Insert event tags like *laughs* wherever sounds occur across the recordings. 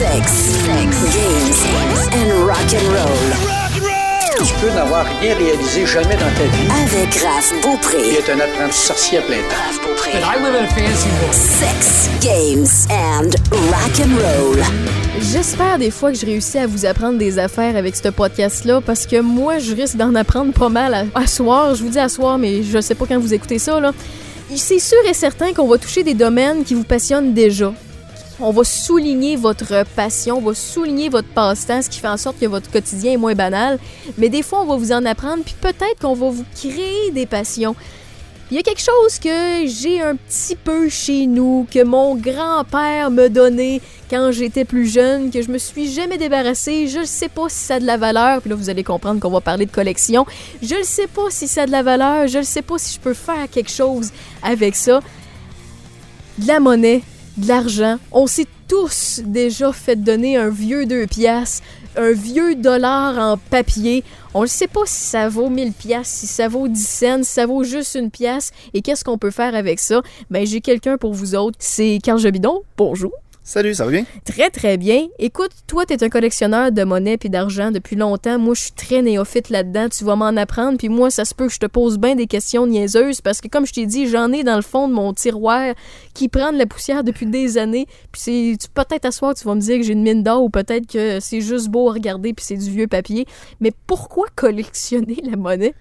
Sex, sex, games and rock and roll. Tu peux n'avoir rien réalisé jamais dans ta vie Avec Raph Beaupré. être un apprenti sorcier à plein temps. Raph Beaupré. I live in a fancy world. Sex, games and rock and roll. J'espère des fois que je réussis à vous apprendre des affaires avec ce podcast-là parce que moi, je risque d'en apprendre pas mal à, à soir. Je vous dis à soir, mais je sais pas quand vous écoutez ça, là. C'est sûr et certain qu'on va toucher des domaines qui vous passionnent déjà. On va souligner votre passion, on va souligner votre passe-temps, ce qui fait en sorte que votre quotidien est moins banal. Mais des fois, on va vous en apprendre, puis peut-être qu'on va vous créer des passions. Il y a quelque chose que j'ai un petit peu chez nous, que mon grand-père me donnait quand j'étais plus jeune, que je me suis jamais débarrassée. Je ne sais pas si ça a de la valeur. Puis là, vous allez comprendre qu'on va parler de collection. Je ne sais pas si ça a de la valeur. Je ne sais pas si je peux faire quelque chose avec ça. De la monnaie, de l'argent. On s'est tous déjà fait donner un vieux 2 piastres, un vieux dollar en papier. On ne sait pas si ça vaut 1000 piastres, si ça vaut 10 cents, si ça vaut juste une pièce et qu'est-ce qu'on peut faire avec ça? Ben j'ai quelqu'un pour vous autres, c'est Carl Jobidon. Bonjour. Salut, ça va bien? Très très bien. Écoute, toi t'es un collectionneur de monnaie puis d'argent depuis longtemps. Moi je suis très néophyte là-dedans. Tu vas m'en apprendre. Puis moi ça se peut que je te pose bien des questions niaiseuses parce que comme je t'ai dit, j'en ai dans le fond de mon tiroir qui prend de la poussière depuis des années. Puis c'est tu- peut-être à soir tu vas me dire que j'ai une mine d'or ou peut-être que c'est juste beau à regarder puis c'est du vieux papier. Mais pourquoi collectionner la monnaie?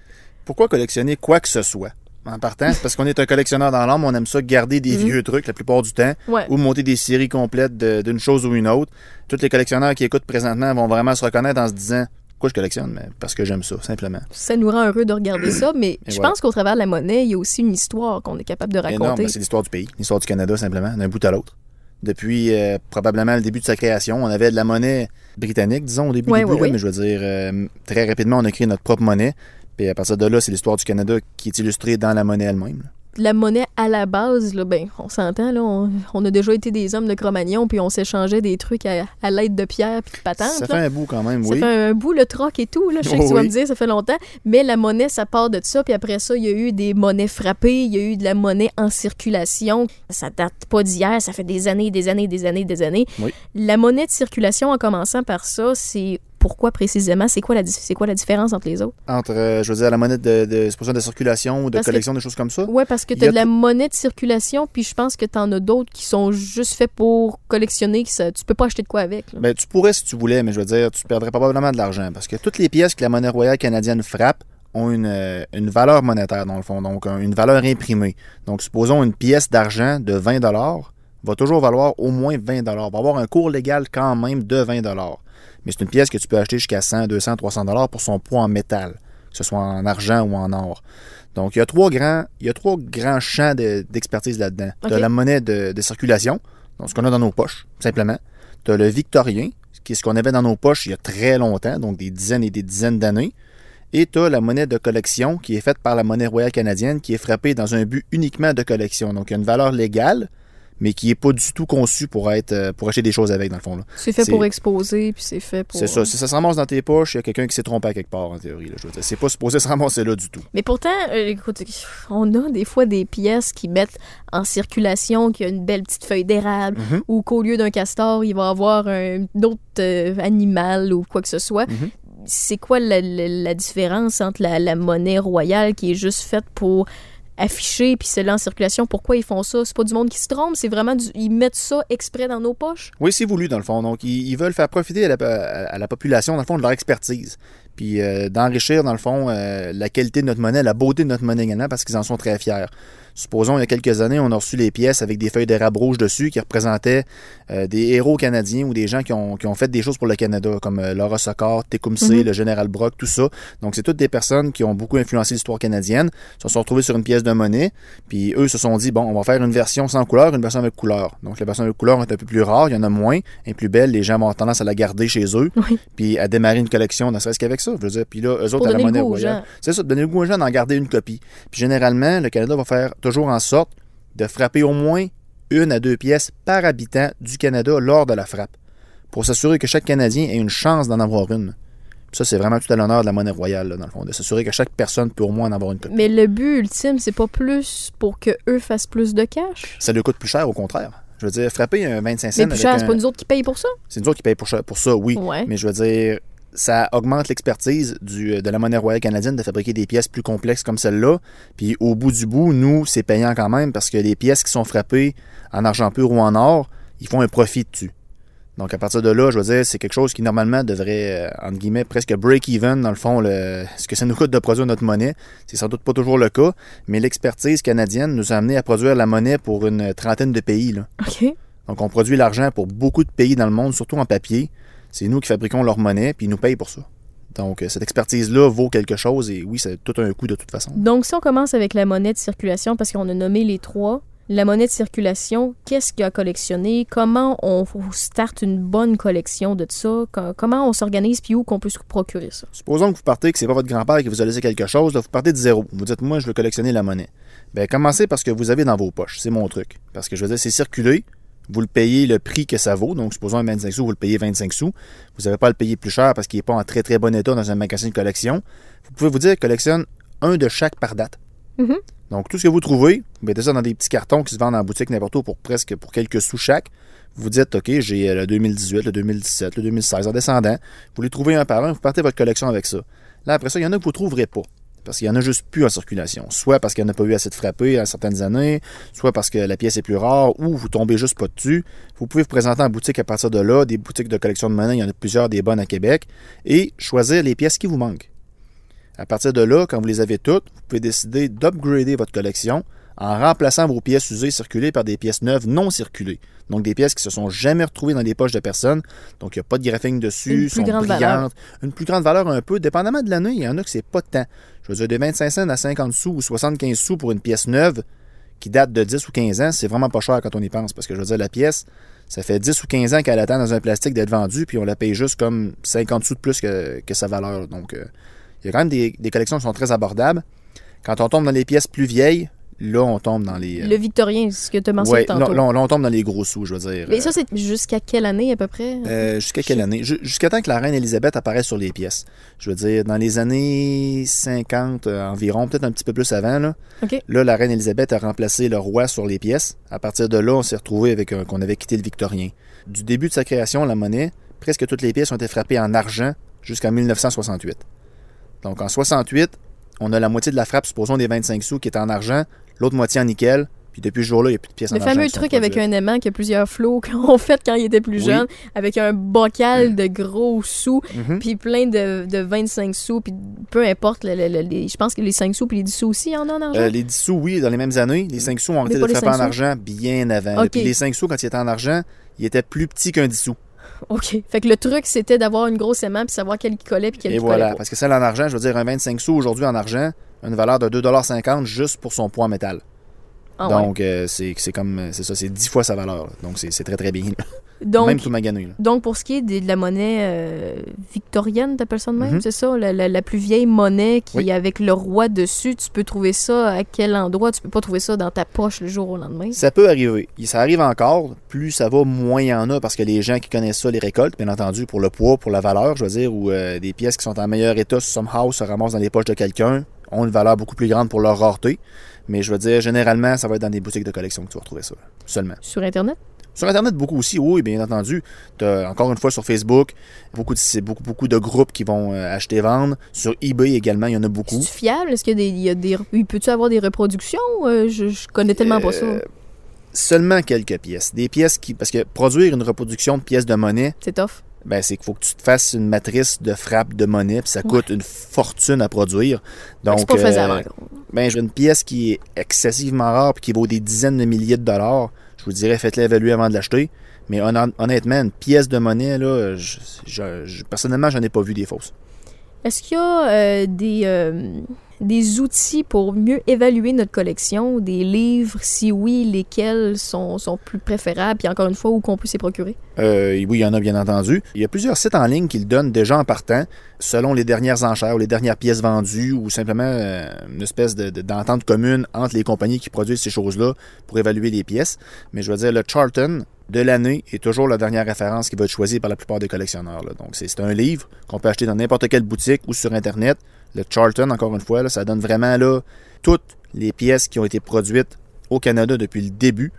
Pourquoi collectionner quoi que ce soit? En partant, c'est parce qu'on est un collectionneur dans l'âme, on aime ça garder des Mhm. vieux trucs la plupart du temps, Ouais. ou monter des séries complètes d'une chose ou une autre. Tous les collectionneurs qui écoutent présentement vont vraiment se reconnaître en se disant pourquoi je collectionne, mais parce que j'aime ça, simplement. Ça nous rend heureux de regarder ça, mais Et je voilà. pense qu'au travers de la monnaie, il y a aussi une histoire qu'on est capable de raconter. c'est l'histoire du pays, l'histoire du Canada simplement, d'un bout à l'autre. Depuis euh, probablement le début de sa création, on avait de la monnaie britannique, disons, au début, Ouais, début, ouais, là, ouais. mais je veux dire, euh, très rapidement, on a créé notre propre monnaie. Puis à partir de là, c'est l'histoire du Canada qui est illustrée dans la monnaie elle-même. la monnaie à la base, là, ben, on s'entend, là, on, on a déjà été des hommes de Cro-Magnon, puis on s'échangeait des trucs à, à l'aide de pierre puis de patentes. Ça là. fait un bout quand même, Ça oui. fait un bout le troc et tout, là. Je sais que Oh tu vas oui. me dire, ça fait longtemps. Mais la monnaie, ça part de ça. Puis après ça, il y a eu des monnaies frappées, il y a eu de la monnaie en circulation. Ça date pas d'hier, ça fait des années, des années, des années, des années. Oui. La monnaie de circulation, en commençant par ça, c'est pourquoi précisément? C'est quoi, la, di- c'est quoi la différence entre les autres? entre, euh, je veux dire, la monnaie de, circulation ou de Parce que- collection, des choses comme ça? Ouais, parce que tu as de la monnaie de circulation, puis je pense que tu en as d'autres qui sont juste faits pour collectionner, que ça, tu peux pas acheter de quoi avec. Ben, tu pourrais si tu voulais, mais je veux dire, tu perdrais probablement de l'argent parce que toutes les pièces que la monnaie royale canadienne frappe ont une, euh, une valeur monétaire, dans le fond, donc un- une valeur imprimée. Donc, supposons une pièce d'argent de 20 va toujours valoir au moins 20 va avoir un cours légal quand même de 20 Mais c'est une pièce que tu peux acheter jusqu'à 100, 200, 300 pour son poids en métal, que ce soit en argent ou en or. Donc, il y a trois grands, il y a trois grands champs de- d'expertise là-dedans. Tu as la monnaie de, de circulation, donc ce qu'on a dans nos poches, simplement. Tu as le victorien, qui est ce qu'on avait dans nos poches il y a très longtemps, donc des dizaines et des dizaines d'années. Et tu as la monnaie de collection qui est faite par la monnaie royale canadienne, qui est frappée dans un but uniquement de collection. Donc, il y a une valeur légale, mais qui n'est pas du tout conçue pour être euh, pour acheter des choses avec, dans le fond. C'est fait pour exposer, puis c'est fait pour. C'est ça. Si ça se ramasse dans tes poches, il y a quelqu'un qui s'est trompé à quelque part, en théorie. là, je veux dire. C'est pas supposé *laughs* se ramasser là du tout. Mais pourtant, euh, écoute, on a des fois des pièces qui mettent en circulation, qui a une belle petite feuille d'érable, Mhm. ou qu'au lieu d'un castor, il va avoir un autre euh, animal ou quoi que ce soit. Mhm. C'est quoi la, la- la différence entre la, la monnaie royale qui est juste faite pour afficher puis celle en circulation? Pourquoi ils font ça? C'est pas du monde qui se trompe, c'est vraiment du... ils mettent ça exprès dans nos poches? Oui, c'est voulu, dans le fond. Donc, ils, veulent faire profiter à la population, dans le fond, de leur expertise. Puis euh, d'enrichir, dans le fond, euh, la qualité de notre monnaie, la beauté de notre monnaie également, parce qu'ils en sont très fiers. Supposons, il y a quelques années, on a reçu les pièces avec des feuilles d'érable rouge dessus qui représentaient euh, des héros canadiens ou des gens qui ont, qui ont fait des choses pour le Canada, comme Laura Socor, Tecumseh, Mhm. le général Brock, tout ça. Donc, c'est toutes des personnes qui ont beaucoup influencé l'histoire canadienne, se sont retrouvées sur une pièce de monnaie, puis eux se sont dit, bon, on va faire une version sans couleur, une version avec couleur. Donc, la version avec couleur est un peu plus rare, il y en a moins, et plus belle, les gens avoir tendance à la garder chez eux, Oui. puis à démarrer une collection, ne serait-ce qu'avec ça. Je veux dire, puis là, eux autres, à la monnaie royale. C'est ça, de donner le goût aux gens d'en garder une copie. Puis généralement, le Canada va faire toujours en sorte de frapper au moins une à deux pièces par habitant du Canada lors de la frappe, pour s'assurer que chaque Canadien ait une chance d'en avoir une. Ça, c'est vraiment tout à l'honneur de la monnaie royale, là, dans le fond, de s'assurer que chaque personne peut au moins en avoir une copie. Mais le but ultime, c'est pas plus pour que eux fassent plus de cash? Ça lui coûte plus cher, au contraire. Je veux dire, frapper un 25 cents. Mais plus cher, un- c'est pas nous autres qui payent pour ça? C'est nous autres qui payent pour ça, pour ça oui. Ouais. Mais je veux dire, ça augmente l'expertise du- de la monnaie royale canadienne de fabriquer des pièces plus complexes comme celle-là. Puis au bout du bout, nous, c'est payant quand même parce que les pièces qui sont frappées en argent pur ou en or, ils font un profit dessus. Donc à partir de là, je veux dire, c'est quelque chose qui normalement devrait, euh, entre guillemets, presque break-even dans le fond, le, ce que ça nous coûte de produire notre monnaie. C'est sans doute pas toujours le cas, mais l'expertise canadienne nous a amené à produire la monnaie pour une trentaine de pays. Là. Donc, on produit l'argent pour beaucoup de pays dans le monde, surtout en papier. C'est nous qui fabriquons leur monnaie, puis ils nous payent pour ça. Donc, euh, cette expertise-là vaut quelque chose, et oui, c'est tout un coût de toute façon. Donc, si on commence avec la monnaie de circulation, parce qu'on a nommé les trois, la monnaie de circulation, qu'est-ce qu'il y a à collectionner? Comment on starte une bonne collection de ça? Co- Comment on s'organise, puis où qu'on peut se procurer ça? Supposons que vous partez, que c'est pas votre grand-père qui vous a laissé quelque chose, là, vous partez de zéro. Vous dites, moi, je veux collectionner la monnaie. Bien, commencez par ce que vous avez dans vos poches. C'est mon truc. Parce que je veux dire, c'est circulé. Vous le payez le prix que ça vaut. Donc, supposons un 25 sous, vous le payez 25 sous. Vous n'avez pas à le payer plus cher parce qu'il n'est pas en très très bon état dans un magasin de collection. Vous pouvez vous dire, collectionne un de chaque par date. Mhm. Donc, tout ce que vous trouvez, vous mettez ça dans des petits cartons qui se vendent en boutique n'importe où pour presque pour quelques sous chaque. Vous dites, OK, j'ai euh, le 2018, le 2017, le 2016 en descendant. Vous les trouvez un par un, vous partez votre collection avec ça. Là, après ça, il y en a que vous ne trouverez pas. Parce qu'il y en a juste plus en circulation. Soit parce qu'il n'y en a pas eu assez de frappés à certaines années, soit parce que la pièce est plus rare, ou vous tombez juste pas dessus. Vous pouvez vous présenter en boutique à partir de là, des boutiques de collection de monnaie, il y en a plusieurs, des bonnes à Québec, et choisir les pièces qui vous manquent. À partir de là, quand vous les avez toutes, vous pouvez décider d'upgrader votre collection en remplaçant vos pièces usées circulées par des pièces neuves non circulées. Donc des pièces qui se sont jamais retrouvées dans les poches de personnes. Donc il n'y a pas de graphing dessus, Une plus sont grande brillantes. valeur. Une plus grande valeur un peu, dépendamment de l'année, il y en a que c'est pas de temps. Je veux dire, de 25 cents à 50 sous ou 75 sous pour une pièce neuve qui date de 10 ou 15 ans, c'est vraiment pas cher quand on y pense. Parce que je veux dire, la pièce, ça fait 10 ou 15 ans qu'elle attend dans un plastique d'être vendue, puis on la paye juste comme 50 sous de plus que, que sa valeur. Donc, euh, il y a quand même des, des collections qui sont très abordables. Quand on tombe dans les pièces plus vieilles, là, on tombe dans les. Le victorien, c'est ce que tu as mentionné ouais, tantôt. là, on là, on tombe dans les gros sous, je veux dire. Mais ça, c'est jusqu'à quelle année à peu près? Euh, jusqu'à quelle année? Ju- Jusqu'à temps que la reine Elisabeth apparaisse sur les pièces. Je veux dire, dans les années 50 euh, environ, peut-être un petit peu plus avant, là, la reine Elisabeth a remplacé le roi sur les pièces. À partir de là, on s'est retrouvé avec un- qu'on avait quitté le victorien. Du début de sa création, la monnaie, presque toutes les pièces ont été frappées en argent jusqu'en 1968. Donc en 68, on a la moitié de la frappe, supposons des 25 sous, qui est en argent, l'autre moitié en nickel, puis depuis ce jour-là, il n'y a plus de pièces Le en argent. fameux qui sont truc avec un aimant que plusieurs flots *laughs* ont fait quand il était plus Oui. jeune, avec un bocal de gros sous, Mhm. puis plein de, de 25 sous, puis peu importe, le- le- le- les- je pense que les 5 sous puis les 10 sous aussi, il y en a en argent? Euh, les 10 sous, oui, dans les mêmes années. Les 5 sous ont arrêté de frapper en 5 sous. argent bien avant. Ok. Puis les 5 sous, quand ils étaient en argent, ils étaient plus petits qu'un 10 sous. *laughs* OK. Fait que le truc, c'était d'avoir une grosse aimant puis savoir quel qui collait puis quel Et qui voilà. collait pas. Parce que celle en argent, je veux dire, un 25 sous aujourd'hui en argent, a une valeur de 2,50$ juste pour son poids en métal. Ah ouais. Donc, euh, c'est c'est comme, c'est ça, c'est 10 fois sa valeur. là. Donc, c'est c'est très, très bien. *laughs* Donc, Même tout magané. là. donc, pour ce qui est de, de la monnaie euh, victorienne, t'appelles ça de même, Mhm. c'est ça? La, la- la plus vieille monnaie qui Oui. avec le roi dessus, tu peux trouver ça à quel endroit? Tu peux pas trouver ça dans ta poche le jour au lendemain? Ça peut arriver. Ça arrive encore. Plus ça va, moins il y en a parce que les gens qui connaissent ça les récoltent, bien entendu, pour le poids, pour la valeur, je veux dire, ou euh, des pièces qui sont en meilleur état, somehow, se ramassent dans les poches de quelqu'un, ont une valeur beaucoup plus grande pour leur rareté. Mais je veux dire, généralement, ça va être dans des boutiques de collection que tu vas retrouver ça. Seulement. Sur Internet? Sur Internet, beaucoup aussi, oui, bien entendu. T'as, encore une fois, sur Facebook, beaucoup de, beaucoup, beaucoup de groupes qui vont euh, acheter et vendre. Sur eBay également, il y en a beaucoup. C'est fiable? Est-ce qu'il y a des. Peux-tu avoir des reproductions? Euh, je, je connais tellement pas ça. Euh, Seulement quelques pièces. Des pièces qui. Parce que produire une reproduction de pièces de monnaie, C'est tough. Ben, c'est qu'il faut que tu te fasses une matrice de frappe de monnaie, puis ça coûte une fortune à produire. Donc, c'est pas euh, faisable encore. ben, j'ai une pièce qui est excessivement rare puis qui vaut des dizaines de milliers de dollars. Je vous dirais, faites-la évaluer avant de l'acheter. Mais hon- honnêtement, une pièce de monnaie, là, je, je- je- personnellement, j'en ai pas vu des fausses. Est-ce qu'il y a euh, des, euh, des outils pour mieux évaluer notre collection? Des livres? Si oui, lesquels sont, sont plus préférables? Puis encore une fois, où qu'on peut s'y procurer? Euh, oui, il y en a bien entendu. Il y a plusieurs sites en ligne qui le donnent déjà en partant, selon les dernières enchères ou les dernières pièces vendues, ou simplement euh, une espèce de- de- d'entente commune entre les compagnies qui produisent ces choses-là pour évaluer les pièces. Mais je veux dire, le Charlton de l'année est toujours la dernière référence qui va être choisie par la plupart des collectionneurs. Donc, c'est un livre qu'on peut acheter dans n'importe quelle boutique ou sur Internet. Le Charlton, encore une fois, ça donne vraiment là, toutes les pièces qui ont été produites au Canada depuis le début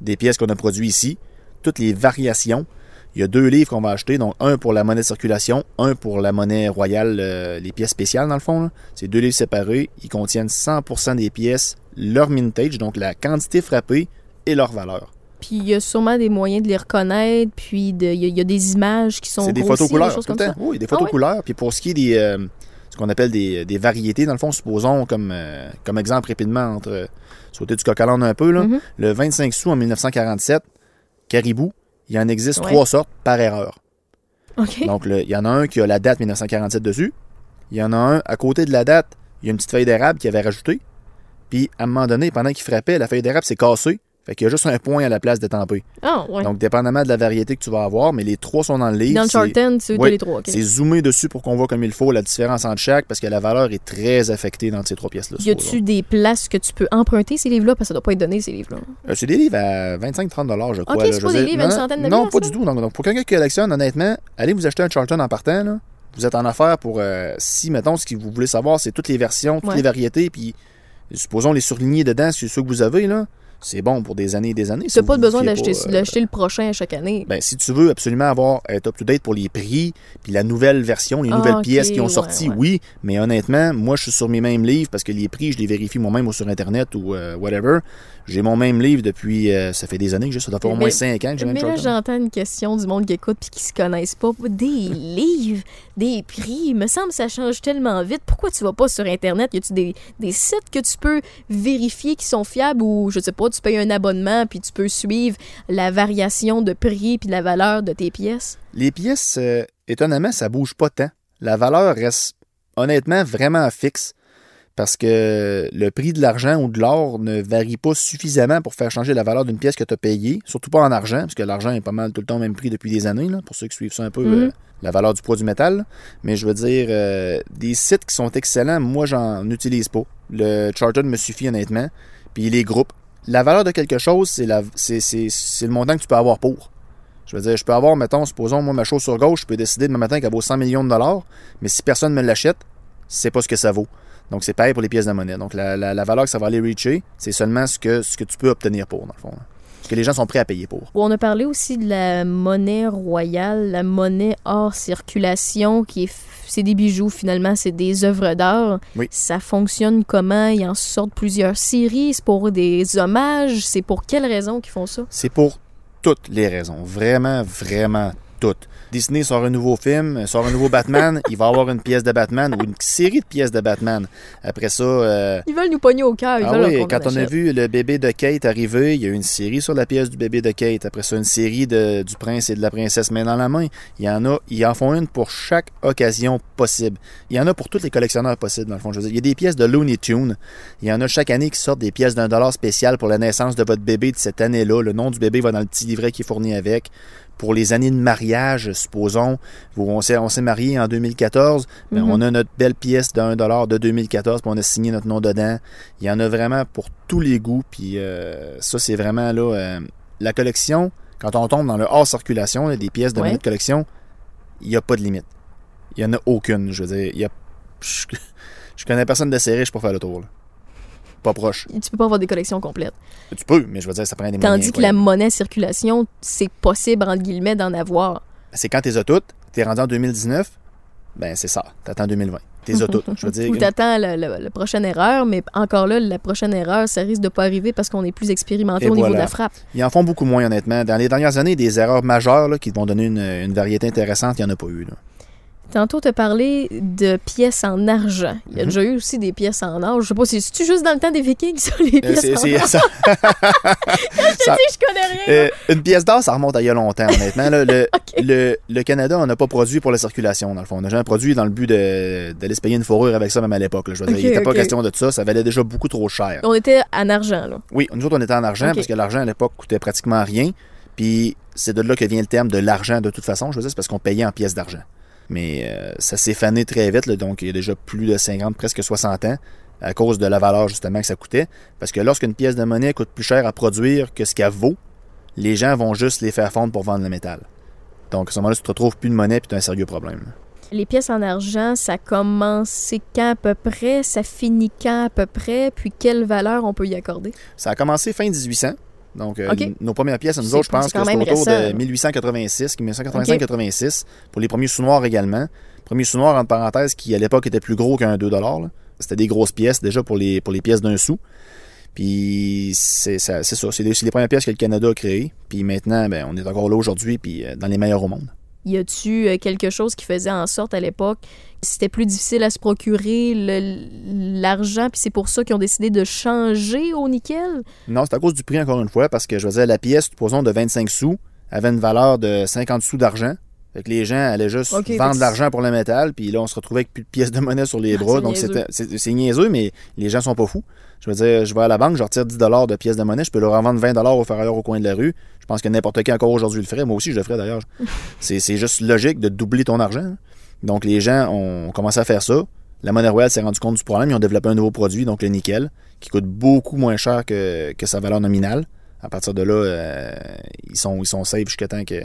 des pièces qu'on a produites ici, toutes les variations. Il y a deux livres qu'on va acheter, donc un pour la monnaie de circulation, un pour la monnaie royale, euh, les pièces spéciales dans le fond. C'est deux livres séparés. Ils contiennent 100% des pièces, leur mintage, donc la quantité frappée et leur valeur. Puis il y a sûrement des moyens de les reconnaître, puis il y, a- il y a des images qui sont C'est des photos couleurs, tout le temps. Oui, des photos ouais? couleurs. Puis pour ce qui est des, euh, ce qu'on appelle des, des variétés, dans le fond, supposons comme, euh, comme exemple rapidement, entre euh, sauter du coq à un peu, là, Mhm. le 25 sous en 1947, caribou, il en existe Ouais. trois sortes par erreur. Donc, il y en a un qui a la date 1947 dessus. Il y en a un, à côté de la date, il y a une petite feuille d'érable qui avait rajouté. Puis, à un moment donné, pendant qu'il frappait, la feuille d'érable s'est cassée. Fait qu'il y a juste un point à la place d'étamper. Ah, ouais. Donc, dépendamment de la variété que tu vas avoir, mais les trois sont dans le livre. Dans le c'est- tu Oui, as les trois. OK. C'est zoomé dessus pour qu'on voit comme il faut la différence entre chaque, parce que la valeur est très affectée dans ces trois pièces-là. Y a-tu des places que tu peux emprunter ces livres-là? Parce que ça doit pas être donné, ces livres-là. Euh, c'est des livres à 25-30 je crois. Ok, c'est pas des livres à une non, centaine de Non, pas du tout. Donc, pour quelqu'un qui collectionne, honnêtement, allez vous acheter un Charlton en partant. Là. Vous êtes en affaire pour, euh, si, mettons, ce que vous voulez savoir, c'est toutes les versions, toutes Ouais. les variétés, puis supposons les surlignés dedans, c'est ceux que vous avez, là. C'est bon pour des années et des années. Tu si n'as pas besoin d'acheter euh, le prochain à chaque année. ben, si tu veux absolument avoir être up-to-date pour les prix, puis la nouvelle version, les Ah, nouvelles pièces qui ont ouais, sorti, ouais. oui, mais honnêtement, moi, je suis sur mes mêmes livres parce que les prix, je les vérifie moi-même ou sur Internet ou euh, whatever. J'ai mon même livre depuis, euh, ça fait des années que j'ai, ça doit faire au Mais- moins 5 ans que j'ai Mais même là, Charlton. j'entends une question du monde qui écoute puis qui se connaissent pas. Des *laughs* livres, des prix, il me semble que ça change tellement vite. Pourquoi tu vas pas sur Internet? Y a-tu des, des sites que tu peux vérifier qui sont fiables ou, je sais pas, tu payes un abonnement puis tu peux suivre la variation de prix puis la valeur de tes pièces? Les pièces, euh, étonnamment, ça bouge pas tant. La valeur reste honnêtement vraiment fixe parce que le prix de l'argent ou de l'or ne varie pas suffisamment pour faire changer la valeur d'une pièce que tu as payée, surtout pas en argent, parce que l'argent est pas mal tout le temps au même prix depuis des années, là, pour ceux qui suivent ça un peu, Mhm. euh, la valeur du poids du métal. Mais je veux dire, euh, des sites qui sont excellents, moi, j'en utilise pas. Le Charter me suffit honnêtement, puis les groupes. La valeur de quelque chose, c'est le montant que tu peux avoir pour. Je veux dire, je peux avoir, mettons, supposons, moi, ma chaussure gauche, je peux décider demain matin qu'elle vaut 100 millions de dollars, mais si personne ne me l'achète, c'est pas ce que ça vaut. Donc, c'est pareil pour les pièces de monnaie. Donc, la, la- la valeur que ça va aller reacher, c'est seulement ce que, ce que tu peux obtenir pour, dans le fond. là. Ce que les gens sont prêts à payer pour. On a parlé aussi de la monnaie royale, la monnaie hors circulation, qui est c'est des bijoux finalement, c'est des œuvres d'art. Oui. Ça fonctionne comment? Il en sortent plusieurs séries? C'est pour des hommages? C'est pour quelles raisons qu'ils font ça? C'est pour toutes les raisons. Vraiment, vraiment Disney sort un nouveau film, sort un nouveau Batman, il va avoir une pièce de Batman ou une série de pièces de Batman. Après ça, euh, Ils veulent nous pogner au cœur. Ils Ah oui, quand on a vu le bébé de Kate arriver, il y a eu une série sur la pièce du bébé de Kate. Après ça, une série de, du prince et de la princesse main dans la main. Il y en a, ils en font une pour chaque occasion possible. Il y en a pour tous les collectionneurs possibles, dans le fond. Je veux dire, il y a des pièces de Looney Tunes. Il y en a chaque année qui sortent des pièces d'un dollar spécial pour la naissance de votre bébé de cette année-là. Le nom du bébé va dans le petit livret qui est fourni avec. Pour les années de mariage, supposons, vous- on s'est, on s'est marié en 2014, ben, Mhm. on a notre belle pièce d'un dollar de 2014, puis on a signé notre nom dedans. Il y en a vraiment pour tous les goûts, puis euh, ça, c'est vraiment là. euh, la collection, quand on tombe dans le hors circulation, là, des pièces de Ouais. de collection, il n'y a pas de limite. Il n'y en a aucune, je veux dire. Il y a, *laughs* je, connais personne de serré, je pour faire le tour. là. Pas proche. Tu peux pas avoir des collections complètes. Tu peux, mais je veux dire, ça prend des moyens. Tandis que la monnaie circulation, c'est possible, entre guillemets, d'en avoir. C'est quand t'es toutes, t'es rendu en 2019, ben c'est ça. T'attends 2020. T'es *laughs* toutes. Je veux dire, Ou t'attends la, la- la prochaine erreur, mais encore là, la prochaine erreur, ça risque de pas arriver parce qu'on est plus expérimenté Et au niveau de la frappe. Ils en font beaucoup moins, honnêtement. Dans les dernières années, des erreurs majeures là, qui vont donner une, une variété intéressante, il n'y en a pas eu. là. Tantôt, tu parlé de pièces en argent. Il y a Mhm. déjà eu aussi des pièces en or. Je sais pas, c'est-tu juste dans le temps des Vikings, ça, les Euh, pièces en or? ça- *laughs* *laughs* je connais rien. euh, une pièce d'or, ça remonte à il y a longtemps, honnêtement. là. le, *laughs* Ok. le, le Canada, on n'a pas produit pour la circulation, dans le fond. On n'a jamais produit dans le but d'aller se payer une fourrure avec ça, même à l'époque. là. Je veux dire, Ok, il n'était pas ok. question de ça. Ça valait déjà beaucoup trop cher. On était en argent, là. Oui, nous autres, on était en argent parce que l'argent, à l'époque, coûtait pratiquement rien. Puis c'est de là que vient le terme de l'argent, de toute façon. Je veux dire, c'est parce qu'on payait en pièces d'argent. Mais euh, ça s'est fané très vite, là, donc il y a déjà plus de 50, presque 60 ans, à cause de la valeur justement que ça coûtait. Parce que lorsqu'une pièce de monnaie coûte plus cher à produire que ce qu'elle vaut, les gens vont juste les faire fondre pour vendre le métal. Donc à ce moment-là, tu te retrouves plus de monnaie puis tu as un sérieux problème. Les pièces en argent, ça commence quand à peu près, ça finit quand à peu près, puis quelle valeur on peut y accorder? Ça a commencé fin 1800. Donc, euh, nos premières pièces, nous autres, je pense que c'est autour récent. de 1886, 1885-86, pour les premiers sous-noirs également. Premiers sous-noirs, entre parenthèses, qui à l'époque étaient plus gros qu'un 2 là. C'était des grosses pièces déjà pour les, pour les pièces d'un sou. Puis c'est ça, c'est ça. C'est les, les premières pièces que le Canada a créées. Puis maintenant, ben, on est encore là aujourd'hui, puis euh, dans les meilleurs au monde. Y a-tu euh, quelque chose qui faisait en sorte à l'époque c'était plus difficile à se procurer l'argent, puis c'est pour ça qu'ils ont décidé de changer au nickel? Non, c'est à cause du prix, encore une fois, parce que je veux dire, la pièce, supposons, de 25 sous, avait une valeur de 50 sous d'argent. Fait que les gens allaient juste vendre de l'argent pour le métal, puis là, on se retrouvait avec plus de pièces de monnaie sur les Ah, bras. c'est donc, c'est niaiseux, mais les gens sont pas fous. Je veux dire, je vais à la banque, je retire 10 de pièces de monnaie, je peux leur en vendre 20 au ferrailleur au coin de la rue. Je pense que n'importe qui encore aujourd'hui le ferait. Moi aussi, je le ferais d'ailleurs. *laughs* c'est c'est juste logique de doubler ton argent. Donc, les gens ont commencé à faire ça. La monnaie royale s'est rendu compte du problème. Ils ont développé un nouveau produit, donc le nickel, qui coûte beaucoup moins cher que, que sa valeur nominale. À partir de là, euh, ils, sont, ils sont safe jusqu'à temps que,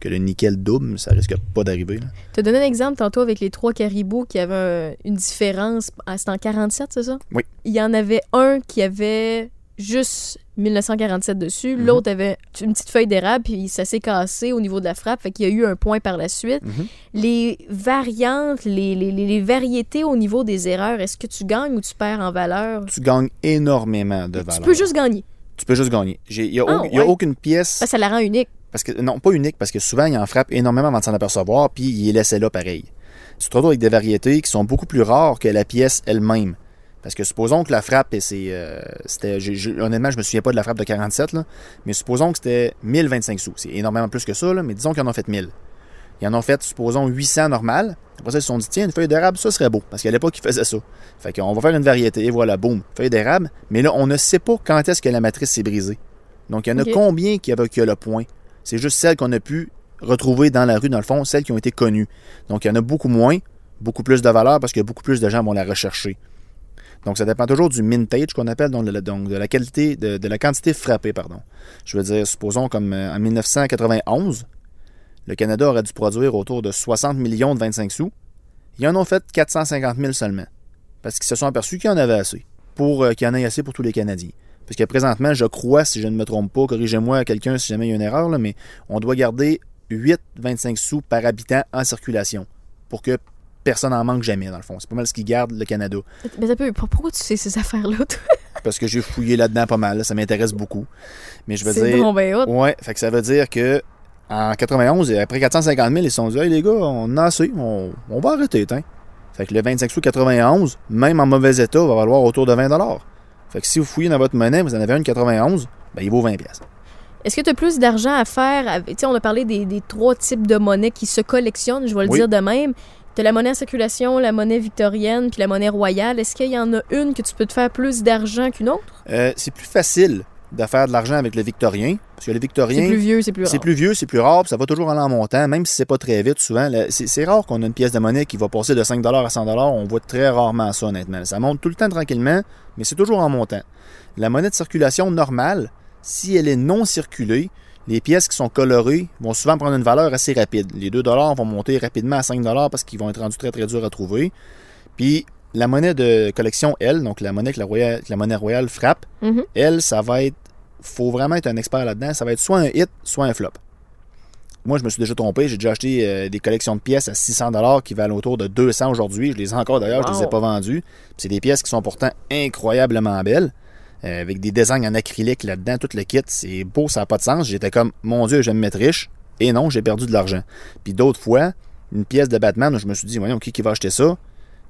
que le nickel double. Ça risque pas d'arriver. Tu as donné un exemple tantôt avec les trois caribous qui avaient un- une différence. Ah, C'était en 47, c'est ça? Oui. Il y en avait un qui avait juste 1947 dessus, Mhm. l'autre avait une petite feuille d'érable, puis ça s'est cassé au niveau de la frappe, fait qu'il y a eu un point par la suite. Mhm. Les variantes, les, les- les- variétés au niveau des erreurs, est-ce que tu gagnes ou tu perds en valeur? Tu gagnes énormément de valeur. Tu peux juste gagner. Tu peux juste gagner. Il n'y a, Ah, a aucune pièce. Ça, ça la rend unique. Parce que, non, pas unique, parce que souvent, il en frappe énormément avant de s'en apercevoir, puis il est laissé là pareil. Tu te retrouves avec des variétés qui sont beaucoup plus rares que la pièce elle-même. Parce que supposons que la frappe, et c'est, euh, c'était, j'ai- j'ai- honnêtement, je me souviens pas de la frappe de 47, là, mais supposons que c'était 1025 sous. C'est énormément plus que ça, là, mais disons qu'ils en ont fait 1000. Ils en ont fait, supposons, 800 normales. Après ça, ils se sont dit, tiens, une feuille d'érable, ça serait beau. Parce qu'à l'époque, ils faisaient ça. Fait qu'on va faire une variété. Et voilà, boum, feuille d'érable. Mais là, on ne sait pas quand est-ce que la matrice s'est brisée. Donc, il y en a combien qui avaient le point? C'est juste celles qu'on a pu retrouver dans la rue, dans le fond, celles qui ont été connues. Donc, il y en a beaucoup moins, beaucoup plus de valeur parce que beaucoup plus de gens vont la rechercher. Donc, ça dépend toujours du mintage qu'on appelle, donc de donc de la qualité, de, la quantité frappée, pardon. Je veux dire, supposons comme euh, en 1991, le Canada aurait dû produire autour de 60 millions de 25 sous. Ils en ont fait 450 000 seulement. Parce qu'ils se sont aperçus qu'il y en avait assez. Pour euh, qu'il y en ait assez pour tous les Canadiens. Parce présentement, je crois, si je ne me trompe pas, corrigez-moi quelqu'un si jamais il y a une erreur, mais on doit garder 8,25 sous par habitant en circulation. Pour que personne n'en manque jamais, dans le fond. C'est pas mal ce qui garde le Canada. Mais ça peut, pourquoi tu sais ces affaires-là, toi? *laughs* Parce que j'ai fouillé là-dedans pas mal. là, ça m'intéresse beaucoup. Mais je veux dire. bon, ben. Ouais, fait que ça veut dire que en 91, et après 450 000, ils se sont dit, hey les gars, on a assez, on, on va arrêter, tiens. Fait que le 25 sous 91, même en mauvais état, va valoir autour de 20 Fait que si vous fouillez dans votre monnaie, vous en avez une 91, ben il vaut 20 pièces. Est-ce que tu as plus d'argent à faire? avec- Tu sais, on a parlé des, des trois types de monnaies qui se collectionnent, je vais le Oui. dire de même. As la monnaie en circulation, la monnaie victorienne, puis la monnaie royale. Est-ce qu'il y en a une que tu peux te faire plus d'argent qu'une autre? Euh, c'est plus facile de faire de l'argent avec le victorien, parce que le victorien, C'est plus vieux, c'est plus rare. C'est plus vieux, c'est plus rare, puis ça va toujours aller en montant, même si c'est pas très vite souvent. c'est rare qu'on a une pièce de monnaie qui va passer de 5 à 100 On voit très rarement ça, honnêtement. Ça monte tout le temps tranquillement, mais c'est toujours en montant. La monnaie de circulation normale, si elle est non circulée, les pièces qui sont colorées vont souvent prendre une valeur assez rapide. Les 2 vont monter rapidement à 5 parce qu'ils vont être rendus très très durs à trouver. Puis la monnaie de collection, elle, donc la monnaie que la, royale- que la monnaie royale frappe, Mhm. elle, ça va être. faut vraiment être un expert là-dedans. Ça va être soit un hit, soit un flop. Moi, je me suis déjà trompé. J'ai déjà acheté euh, des collections de pièces à 600 qui valent autour de 200 aujourd'hui. Je les ai encore d'ailleurs, je les ai pas vendues. C'est des pièces qui sont pourtant incroyablement belles. Euh, avec des designs en acrylique là-dedans, tout le kit. C'est beau, ça n'a pas de sens. J'étais comme, mon Dieu, je vais me mettre riche. Et non, j'ai perdu de l'argent. Puis d'autres fois, une pièce de Batman, je me suis dit, voyons, qui, qui va acheter ça?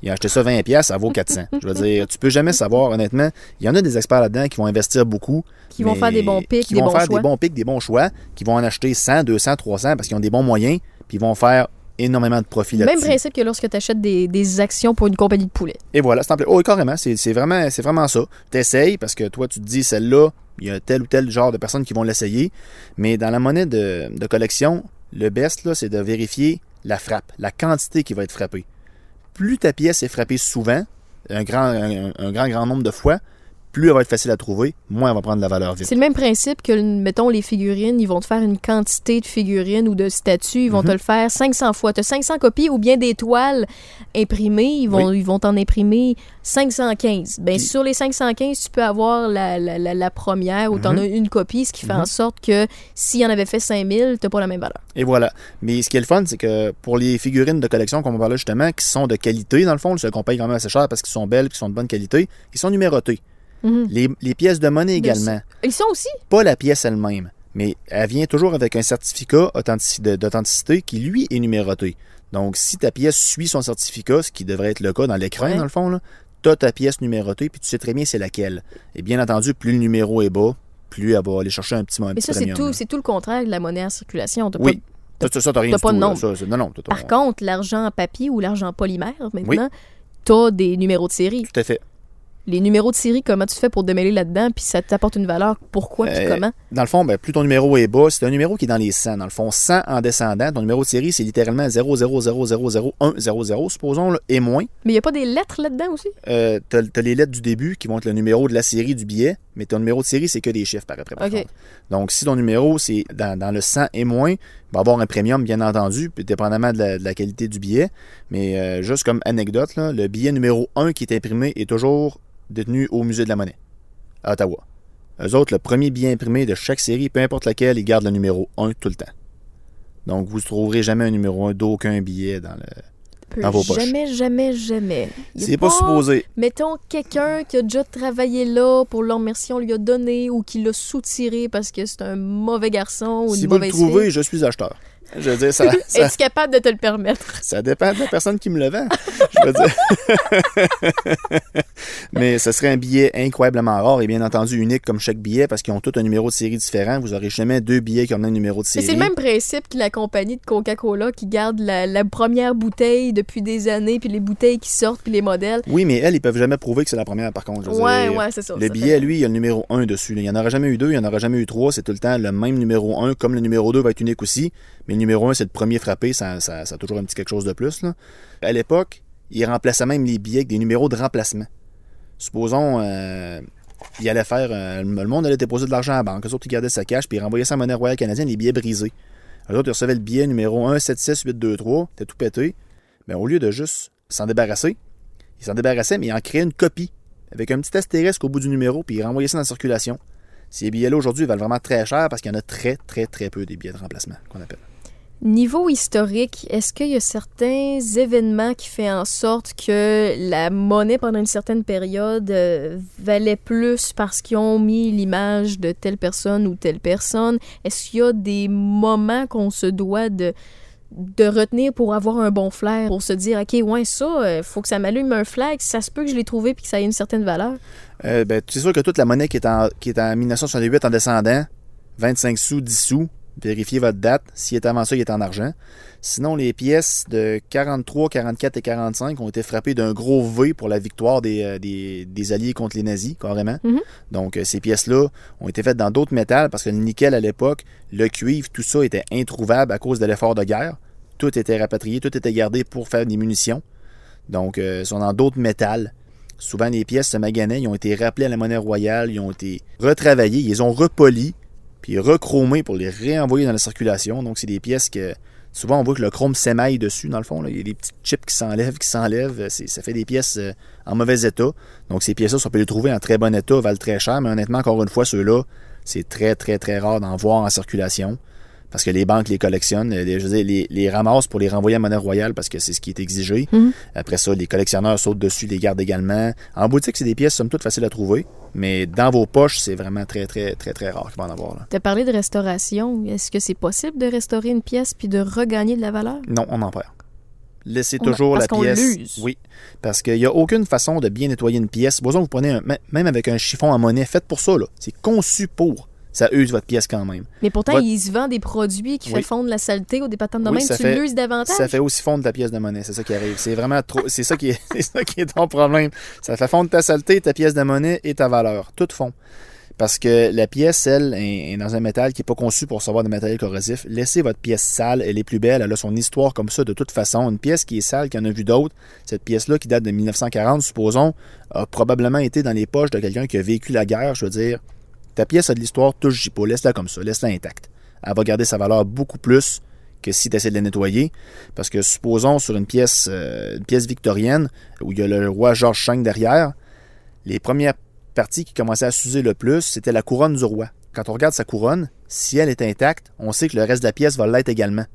Il a acheté ça 20$, pièces, ça vaut 400. Je veux dire, tu peux jamais savoir, honnêtement. Il y en a des experts là-dedans qui vont investir beaucoup. Qui vont faire des bons pics, qui des vont bons faire choix. des bons pics, des bons choix, qui vont en acheter 100, 200, 300 parce qu'ils ont des bons moyens, puis ils vont faire énormément de profit Même là-dessus. principe que lorsque tu achètes des, des actions pour une compagnie de poulet. Et voilà, c'est Oh, carrément, c'est vraiment, c'est vraiment ça. T'essayes parce que toi, tu te dis, celle-là, il y a tel ou tel genre de personnes qui vont l'essayer. Mais dans la monnaie de, de collection, le best, c'est de vérifier la frappe, la quantité qui va être frappée. Plus ta pièce est frappée souvent, un grand, un, un grand, grand nombre de fois, plus elle va être facile à trouver, moins elle va prendre de la valeur vite. C'est le même principe que, mettons, les figurines, ils vont te faire une quantité de figurines ou de statues, ils vont Mhm. te le faire 500 fois. Tu as 500 copies ou bien des toiles imprimées, ils vont ils vont t'en imprimer 515. Ben, Puis- sur les 515, tu peux avoir la, la, la, la première où tu en Mhm. as une copie, ce qui fait Mhm. en sorte que s'il y en avait fait 5000, tu pas la même valeur. Et voilà. Mais ce qui est le fun, c'est que pour les figurines de collection qu'on parlait justement, qui sont de qualité, dans le fond, qu'on paye quand même assez cher parce qu'ils sont belles qu'ils sont de bonne qualité, ils sont numérotés. Mhm. Les, les pièces de monnaie également. Ils sont aussi. Pas la pièce elle-même, mais elle vient toujours avec un certificat d'authenticité qui, lui, est numéroté. Donc, si ta pièce suit son certificat, ce qui devrait être le cas dans l'écran, Ouais. dans le fond, tu as ta pièce numérotée, puis tu sais très bien c'est laquelle. Et bien entendu, plus le numéro est bas, plus elle va aller chercher un petit, un Mais ça, c'est tout, là. c'est tout le contraire de la monnaie en circulation. T'as Oui. Ça, t'as rien t'as du pas tout, de nombre. Ça, c'est- non, non, t'as- Par contre, l'argent en papier ou l'argent polymère, maintenant, t'as des numéros de série. Tout à fait. Les numéros de série, comment tu fais pour démêler là-dedans, puis ça t'apporte une valeur, pourquoi, puis Euh, comment? Dans le fond, ben, plus ton numéro est bas, c'est un numéro qui est dans les 100. Dans le fond, 100 en descendant, ton numéro de série, c'est littéralement 0000100, supposons, là, et moins. Mais il n'y a pas des lettres là-dedans aussi? Euh, t'as, t'as les lettres du début qui vont être le numéro de la série du billet, mais ton numéro de série, c'est que des chiffres par après. par. Donc, si ton numéro, c'est dans, dans le 100 et moins, il va avoir un premium, bien entendu, puis dépendamment de la, de la qualité du billet. Mais euh, juste comme anecdote, là, le billet numéro 1 qui est imprimé est toujours détenu au Musée de la Monnaie, à Ottawa. Eux autres, le premier billet imprimé de chaque série, peu importe laquelle, ils gardent le numéro 1 tout le temps. Donc, vous ne trouverez jamais un numéro 1 d'aucun billet dans le... Dans vos poches. Jamais, jamais, jamais. C'est pas supposé. Mettons quelqu'un qui a déjà travaillé là pour l'immersion, on lui a donné ou qui l'a soutiré parce que c'est un mauvais garçon ou Si une vous le mauvaise trouvez, fille. je suis acheteur. Je veux dire, ça, *laughs* ça, Es-tu capable de te le permettre? ça dépend de la personne qui me le vend. Je veux dire. *laughs* Mais ce serait un billet incroyablement rare et bien entendu unique comme chaque billet parce qu'ils ont tous un numéro de série différent. Vous n'aurez jamais deux billets qui ont le même numéro de Mais série. c'est le même principe que la compagnie de Coca-Cola qui garde la, la première bouteille depuis des années, puis les bouteilles qui sortent, puis les modèles. Oui, mais elles, ils peuvent jamais prouver que c'est la première par contre. Je veux Ouais, dire. ouais, c'est ça. Le ça billet, fait- lui, il y a le numéro 1 dessus. Il n'y en aura jamais eu deux, il n'y en aura jamais eu trois. C'est tout le temps le même numéro 1, comme le numéro 2 va être unique aussi. Mais numéro 1, c'est le premier frappé, ça, a toujours un petit quelque chose de plus. À l'époque, ils remplaçaient même les billets avec des numéros de remplacement. Supposons, euh, il allait faire. euh, le monde allait déposer de l'argent à la banque. Eux autres, ils gardaient sa cash, puis ils renvoyaient en monnaie royale canadienne, les billets brisés. Eux autres, ils recevaient le billet numéro 1, 7, 6, 8, 2, 3, c'était tout pété. Mais au lieu de juste s'en débarrasser, ils s'en débarrassaient, mais ils en créaient une copie avec un petit astérisque au bout du numéro, puis ils renvoyaient ça dans la circulation. Ces billets-là, aujourd'hui, valent vraiment très cher parce qu'il y en a très, très, très peu des billets de remplacement qu'on appelle. Niveau historique, est-ce qu'il y a certains événements qui font en sorte que la monnaie pendant une certaine période euh, valait plus parce qu'ils ont mis l'image de telle personne ou telle personne? Est-ce qu'il y a des moments qu'on se doit de, retenir pour avoir un bon flair, pour se dire, OK, ouais, ça, euh, faut que ça m'allume un flag, ça se peut que je l'ai trouvé puis que ça ait une certaine valeur? Euh, ben, c'est sûr que toute la monnaie qui est en, qui est en 1968 en descendant, 25 sous, 10 sous, vérifiez votre date. S'il est avant ça, il est en argent. Sinon, les pièces de 43, 44 et 45 ont été frappées d'un gros V pour la victoire des, euh, des, des Alliés contre les nazis, carrément. Mhm. Donc, euh, ces pièces-là ont été faites dans d'autres métals parce que le nickel à l'époque, le cuivre, tout ça était introuvable à cause de l'effort de guerre. Tout était rapatrié, tout était gardé pour faire des munitions. Donc, euh, ils sont dans d'autres métals. Souvent, les pièces se maganaient, ils ont été rappelées à la monnaie royale, ils ont été retravaillées, ils les ont repolis, puis rechromés pour les réenvoyer dans la circulation. Donc, c'est des pièces que souvent on voit que le chrome s'émaille dessus, dans le fond. Il y a des petits chips qui s'enlèvent, qui s'enlèvent. C'est- Ça fait des pièces euh, en mauvais état. Donc, ces pièces-là, on peut les trouver en très bon état, valent très cher. Mais honnêtement, encore une fois, ceux-là, c'est très, très, très rare d'en voir en circulation. Parce que les banques les collectionnent, euh, les- je veux dire, les, les ramassent pour les renvoyer à monnaie royale parce que c'est ce qui est exigé. Mhm. Après ça, les collectionneurs sautent dessus, les gardent également. En boutique, c'est des pièces somme toute faciles à trouver, mais dans vos poches, c'est vraiment très, très, très, très rare qu'il va en avoir. Là. Tu as parlé de restauration. Est-ce que c'est possible de restaurer une pièce puis de regagner de la valeur? Non, on en perd. Laissez On- toujours parce la qu'on pièce. l'use. Oui, parce qu'il n'y a aucune façon de bien nettoyer une pièce. Supposons que vous prenez un- même avec un chiffon en monnaie, fait pour ça. là. C'est conçu pour. Ça use votre pièce quand même. Mais pourtant, Votre- il se vend des produits qui Oui. font fondre la saleté ou des patentes de Oui, même. ça Tu fait- l'uses davantage? Ça fait aussi fondre ta pièce de monnaie, c'est ça qui arrive. C'est vraiment trop. C'est ça qui est, *laughs* c'est ça qui est ton problème. Ça fait fondre ta saleté, ta pièce de monnaie et ta valeur. Tout fond. Parce que la pièce, elle, est, dans un métal qui n'est pas conçu pour recevoir des matériels corrosifs. Laissez votre pièce sale, elle est plus belle, elle a son histoire comme ça de toute façon. Une pièce qui est sale, qui en a vu d'autres, cette pièce-là qui date de 1940, supposons, a probablement été dans les poches de quelqu'un qui a vécu la guerre. Je veux dire, ta pièce a de l'histoire, touche pas, laisse-la comme ça, laisse-la intacte. Elle va garder sa valeur beaucoup plus que si tu essaies de la nettoyer. Parce que supposons sur une pièce, euh, une pièce victorienne où il y a le roi George V derrière, les premières partie qui commençait à s'user le plus, c'était la couronne du roi. Quand on regarde sa couronne, si elle est intacte, on sait que le reste de la pièce va l'être également.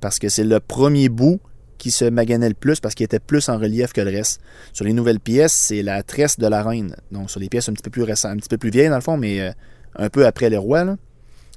Parce que c'est le premier bout qui se maganait le plus parce qu'il était plus en relief que le reste. Sur les nouvelles pièces, c'est la tresse de la reine. Donc sur les pièces un petit peu plus récentes, un petit peu plus vieilles dans le fond, mais euh, un peu après les rois. Là.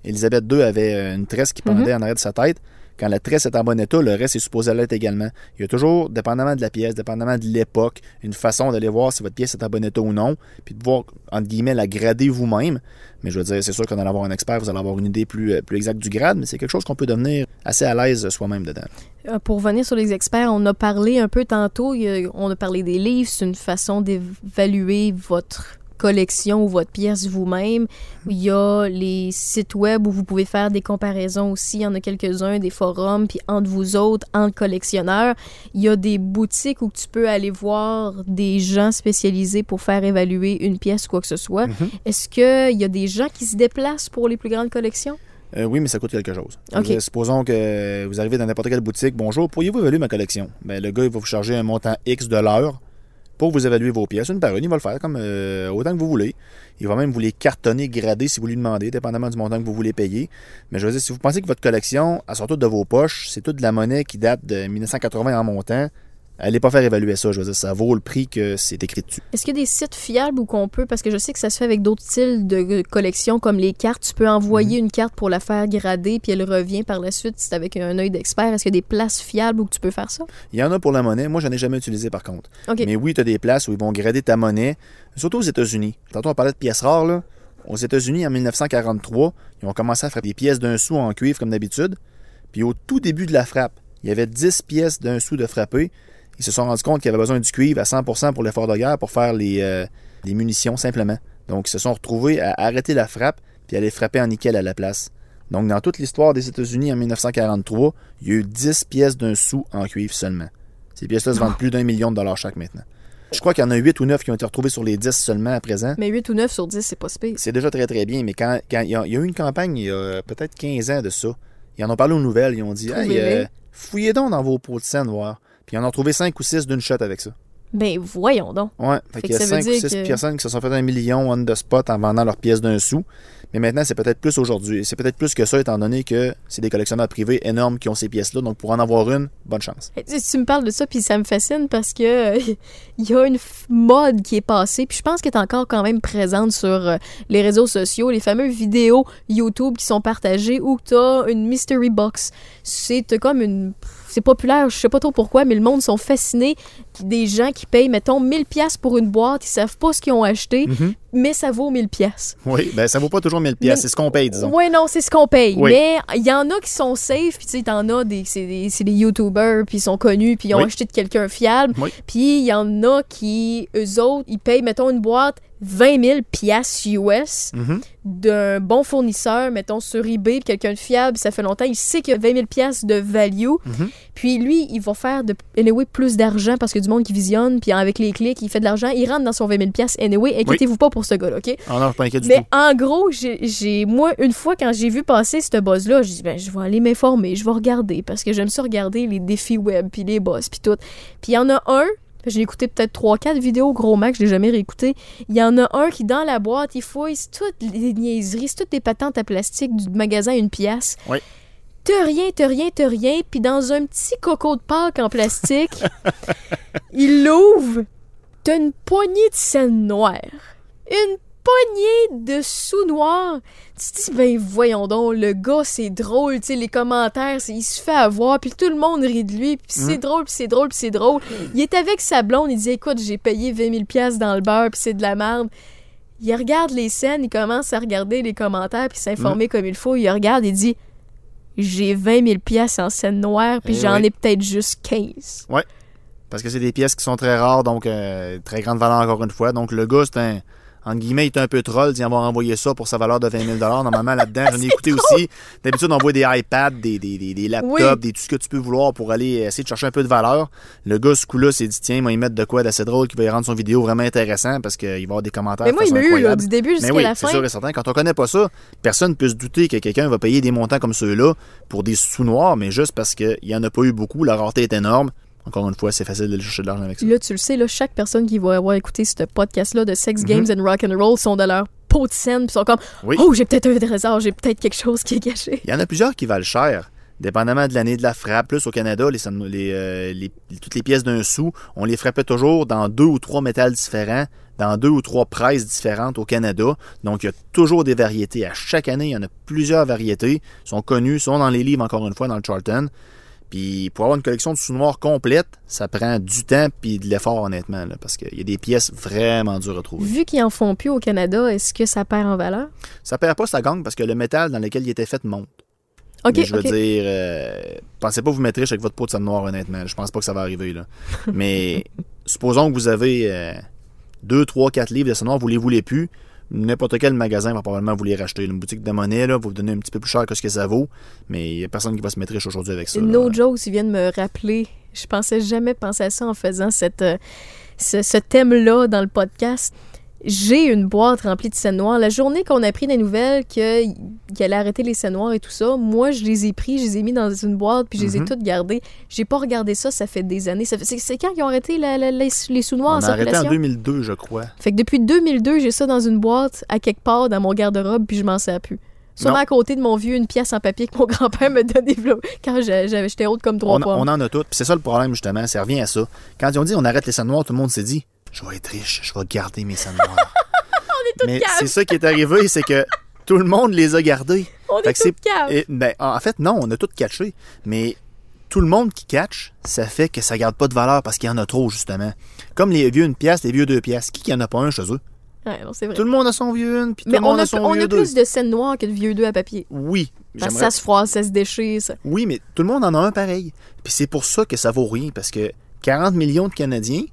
Élisabeth II avait euh, une tresse qui pendait en arrière de sa tête. Quand la tresse est en bon état, le reste est supposé l'être également. Il y a toujours, dépendamment de la pièce, dépendamment de l'époque, une façon d'aller voir si votre pièce est en bon état ou non, puis de voir, entre guillemets, la grader vous-même. Mais je veux dire, c'est sûr qu'en allant avoir un expert, vous allez avoir une idée plus, euh, plus exacte du grade, mais c'est quelque chose qu'on peut devenir assez à l'aise soi-même dedans. Euh, Pour revenir sur les experts, on a parlé un peu tantôt, on a parlé des livres, c'est une façon d'évaluer votre collection ou votre pièce vous-même. Il y a les sites web où vous pouvez faire des comparaisons aussi. Il y en a quelques-uns, des forums, puis entre vous autres, entre collectionneurs. Il y a des boutiques où tu peux aller voir des gens spécialisés pour faire évaluer une pièce ou quoi que ce soit. Est-ce qu'il y a des gens qui se déplacent pour les plus grandes collections? Euh, oui, mais ça coûte quelque chose. Je veux Ok. dire, supposons que vous arrivez dans n'importe quelle boutique. Bonjour, pourriez-vous évaluer ma collection? Ben, le gars, il va vous charger un montant X de l'heure pour vous évaluer vos pièces. Une par une, il va le faire comme euh, autant que vous voulez. Il va même vous les cartonner, grader si vous lui demandez, dépendamment du montant que vous voulez payer. Mais je veux dire, si vous pensez que votre collection, elle sort toute de vos poches, c'est toute de la monnaie qui date de 1980 en montant, allez pas faire évaluer ça. Je veux dire, ça vaut le prix que c'est écrit dessus. Est-ce qu'il y a des sites fiables où qu'on peut, parce que je sais que ça se fait avec d'autres styles de collection comme les cartes, tu peux envoyer Mhm. une carte pour la faire grader, puis elle revient par la suite, c'est avec un œil d'expert. Est-ce qu'il y a des places fiables où tu peux faire ça? Il y en a pour la monnaie. Moi, j'en ai jamais utilisé par contre. Mais oui, tu as des places où ils vont grader ta monnaie, surtout aux États-Unis. Tantôt, on parlait de pièces rares. Là. Aux États-Unis, en 1943, ils ont commencé à faire des pièces d'un sou en cuivre comme d'habitude. Puis au tout début de la frappe, il y avait 10 pièces d'un sou de frappé. Ils se sont rendus compte qu'il y avait besoin du cuivre à 100% pour l'effort de guerre pour faire les, euh, les munitions simplement. Donc, ils se sont retrouvés à arrêter la frappe puis à les frapper en nickel à la place. Donc, dans toute l'histoire des États-Unis en 1943, il y a eu 10 pièces d'un sou en cuivre seulement. Ces pièces-là se vendent plus d'un million de dollars chaque maintenant. Je crois qu'il y en a 8 ou 9 qui ont été retrouvés sur les 10 seulement à présent. Mais 8 ou 9 sur 10, c'est pas si pire. C'est déjà très très bien, mais quand, quand il, y a, il y a eu une campagne il y a peut-être 15 ans de ça, ils en ont parlé aux nouvelles, ils ont dit Hey, euh, fouillez donc dans vos pots de scène voir. Puis ils en ont trouvé 5 ou 6 d'une shot avec ça. Ben voyons donc. Ouais, fait, Fait qu'il y a que ça veut 5 ou dire 6 que- personnes qui se sont fait un million on the spot en vendant leurs pièces d'un sou. Mais maintenant, c'est peut-être plus aujourd'hui. C'est peut-être plus que ça, étant donné que c'est des collectionneurs privés énormes qui ont ces pièces-là. Donc, pour en avoir une, bonne chance. Eh, Tu tu me parles de ça, puis ça me fascine parce que euh, *laughs* il y a une mode qui est passée, puis je pense qu'elle est encore quand même présente sur euh, les réseaux sociaux, les fameuses vidéos YouTube qui sont partagées où tu as une mystery box. C'est comme une c'est populaire, je sais pas trop pourquoi, mais le monde sont fascinés des gens qui payent mettons 1000 pièces pour une boîte, ils savent pas ce qu'ils ont acheté, mais ça vaut 1000 pièces. Oui, ben ça vaut pas toujours 1000 pièces, c'est ce qu'on paye, disons. Ouais, non, c'est ce qu'on paye. Oui. Mais il y en a qui sont safe, puis tu sais, t'en as des, c'est des, c'est des YouTubers, puis ils sont connus, puis ils ont Oui. acheté de quelqu'un fiable. Oui. Puis il y en a qui, eux autres, ils payent, mettons, une boîte 20 000 piastres US Mhm. d'un bon fournisseur, mettons, sur eBay, quelqu'un de fiable, ça fait longtemps, il sait qu'il y a 20 000 piastres de value. Mhm. Puis lui, il va faire de, anyway, plus d'argent parce que du monde qui visionne, puis avec les clics, il fait de l'argent, il rentre dans son 20 000 piastres. Anyway, inquiétez-vous pas pour ce gars-là, OK? Ah non, pas Mais tout. en gros, j'ai- moi, une fois quand j'ai vu passer ce buzz-là, j'ai dit, ben, je vais aller m'informer, je vais regarder, parce que j'aime ça regarder les défis web, puis les boss, puis tout. Puis il y en a un, j'ai écouté peut-être 3-4 vidéos gros max, je l'ai jamais réécouté. Il y en a un qui, dans la boîte, il fouille, toutes les niaiseries, toutes des patentes à plastique du magasin une pièce. Oui. T'as rien, t'as rien, t'as rien, puis dans un petit coco de Pâques en plastique, *laughs* il l'ouvre, t'as une poignée de scène noire. Une poignée de sous noirs. Tu te dis, ben voyons donc, le gars, c'est drôle, tu sais, les commentaires, c'est- il se fait avoir, puis tout le monde rit de lui, puis c'est drôle, puis c'est drôle, puis c'est drôle. Il est avec sa blonde, il dit, écoute, j'ai payé 20 000 piastres dans le beurre, puis c'est de la merde. Il regarde les scènes, il commence à regarder les commentaires, puis s'informer comme il faut. Il regarde et dit, j'ai 20 000 piastres en scène noire, puis Eh j'en ai peut-être juste 15. Parce que c'est des pièces qui sont très rares, donc euh, très grande valeur encore une fois. Donc le gars, c'est un. Entre guillemets, il est un peu troll, on va envoyer ça pour sa valeur de 20 000 Normalement, là-dedans, j'en ai écouté aussi. D'habitude, on voit des iPads, des, des, des, des laptops, Oui. des tout ce que tu peux vouloir pour aller essayer de chercher un peu de valeur. Le gars, ce coup-là, s'est dit, tiens, il va y mettre de quoi d'assez drôle qui va y rendre son vidéo vraiment intéressant parce qu'il va y avoir des commentaires. Mais moi, il m'a eu là, du début jusqu'à oui, la c'est fin. sûr et certain. Quand on connaît pas ça, personne ne peut se douter que quelqu'un va payer des montants comme ceux-là pour des sous-noirs, mais juste parce qu'il y en a pas eu beaucoup, la rareté est énorme. Encore une fois, c'est facile de chercher de l'argent avec ça. Là, tu le sais, là, chaque personne qui va avoir écouté ce podcast-là de Mhm. Sex Games and Rock and Roll sont de leur peau de scène, puis sont comme Oui. Oh, j'ai peut-être un trésor, j'ai peut-être quelque chose qui est caché. Il y en a plusieurs qui valent cher. Dépendamment de l'année de la frappe, plus au Canada, les, les, euh, les- toutes les pièces d'un sou, on les frappait toujours dans deux ou trois métals différents, dans deux ou trois presses différentes au Canada. Donc, il y a toujours des variétés. À chaque année, il y en a plusieurs variétés. Ils sont connus, sont dans les livres, encore une fois, dans le Charlton. Puis, pour avoir une collection de sous-noirs complète, ça prend du temps puis de l'effort, honnêtement, là, parce qu'il y a des pièces vraiment dures à trouver. Vu qu'ils en font plus au Canada, est-ce que ça perd en valeur? Ça perd pas sa gang parce que le métal dans lequel il était fait monte. Ok, Mais je veux dire, euh, pensez pas vous mettre riche avec votre peau de scène noire, honnêtement. Je pense pas que ça va arriver, là. *laughs* Mais supposons que vous avez 2, 3, 4 livres de scène noire, vous les voulez plus? N'importe quel magasin va probablement vous les racheter. Une boutique de monnaie, là, va vous donner un petit peu plus cher que ce que ça vaut. Mais il y a personne qui va se mettre riche aujourd'hui avec ça. là. No joke, tu viens de me rappeler. Je pensais jamais penser à ça en faisant cette, euh, ce, ce thème-là dans le podcast. J'ai une boîte remplie de scènes noires. La journée qu'on a appris des nouvelles qu'il allait arrêter les scènes noires et tout ça, moi, je les ai pris, je les ai mis dans une boîte, puis je les ai Mhm. toutes gardées. J'ai pas regardé ça, ça fait des années. C'est quand ils ont arrêté la- la- les, sous-noirs On en a arrêté en circulation? 2002, je crois. Fait que depuis 2002, j'ai ça dans une boîte à quelque part dans mon garde-robe, puis je m'en sers plus. Sûrement Non. à côté de mon vieux, une pièce en papier que mon *laughs* grand-père me donnait quand j'étais haute comme trois On, pommes. on en a toutes. Puis c'est ça le problème, justement. Ça revient à ça. Quand ils ont dit on arrête les scènes noires, tout le monde s'est dit je vais être riche, je vais garder mes scènes noires. *laughs* Mais caves. c'est ça qui est arrivé, c'est que tout le monde les a gardées. On Fait est toutes caves. Et, ben, en fait, non, on a tout catché. Mais tout le monde qui catch, ça fait que ça garde pas de valeur parce qu'il y en a trop, justement. Comme les vieux une pièce, les vieux deux pièces. Qui qui en a pas un chez eux? Ouais, vrai. Tout le monde a son vieux une, puis tout Mais le on monde a, a son on vieux a deux. plus de scènes noires que de vieux deux à papier. Oui. Parce que j'aimerais- ça se froisse, ça se déchire. Ça. Oui, mais tout le monde en a un pareil. Puis c'est pour ça que ça vaut rien, parce que 40 millions de Canadiens,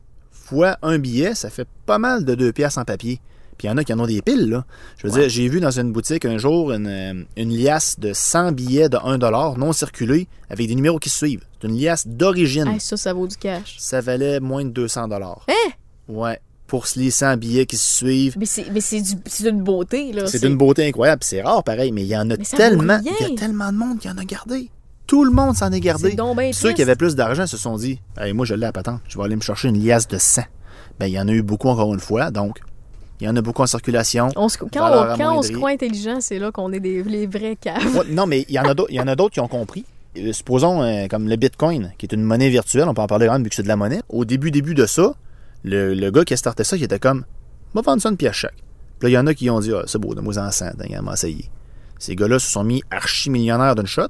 fois un billet, ça fait pas mal de deux pièces en papier. Puis il y en a qui en ont des piles, là. Je veux dire, j'ai vu dans une boutique un jour une, euh, une liasse de 100 billets de 1 non circulés avec des numéros qui se suivent. C'est une liasse d'origine. Hey, ça, ça vaut du cash. Ça valait moins de 200 dollars. Hein? Ouais. Pour les 100 billets qui se suivent. Mais c'est mais c'est du- c'est d'une beauté, là. C'est d'une beauté incroyable. C'est rare, pareil, mais il y en a tellement. Il y a tellement de monde qui en a gardé. Tout le monde s'en est gardé. Ceux qui avaient plus d'argent se sont dit Hey, Moi, je l'ai à patente. Je vais aller me chercher une liasse de 100. Ben, il y en a eu beaucoup encore une fois. Donc, il y en a beaucoup en circulation. On se- quand on, quand on se croit intelligent, c'est là qu'on est des, les vrais caves. Ouais, non, mais il y en a d'autres- qui ont compris. Euh, Supposons, euh, comme le Bitcoin, qui est une monnaie virtuelle, on peut en parler quand même vu que c'est de la monnaie. Au début, début de ça, le, le gars qui a starté ça, il était comme va vendre ça une pièce chaque. Puis là, il y en a qui ont dit Ah, c'est beau, de moi en 100, il m'a essayé. Ces gars-là se sont mis archi-millionnaires d'une shot.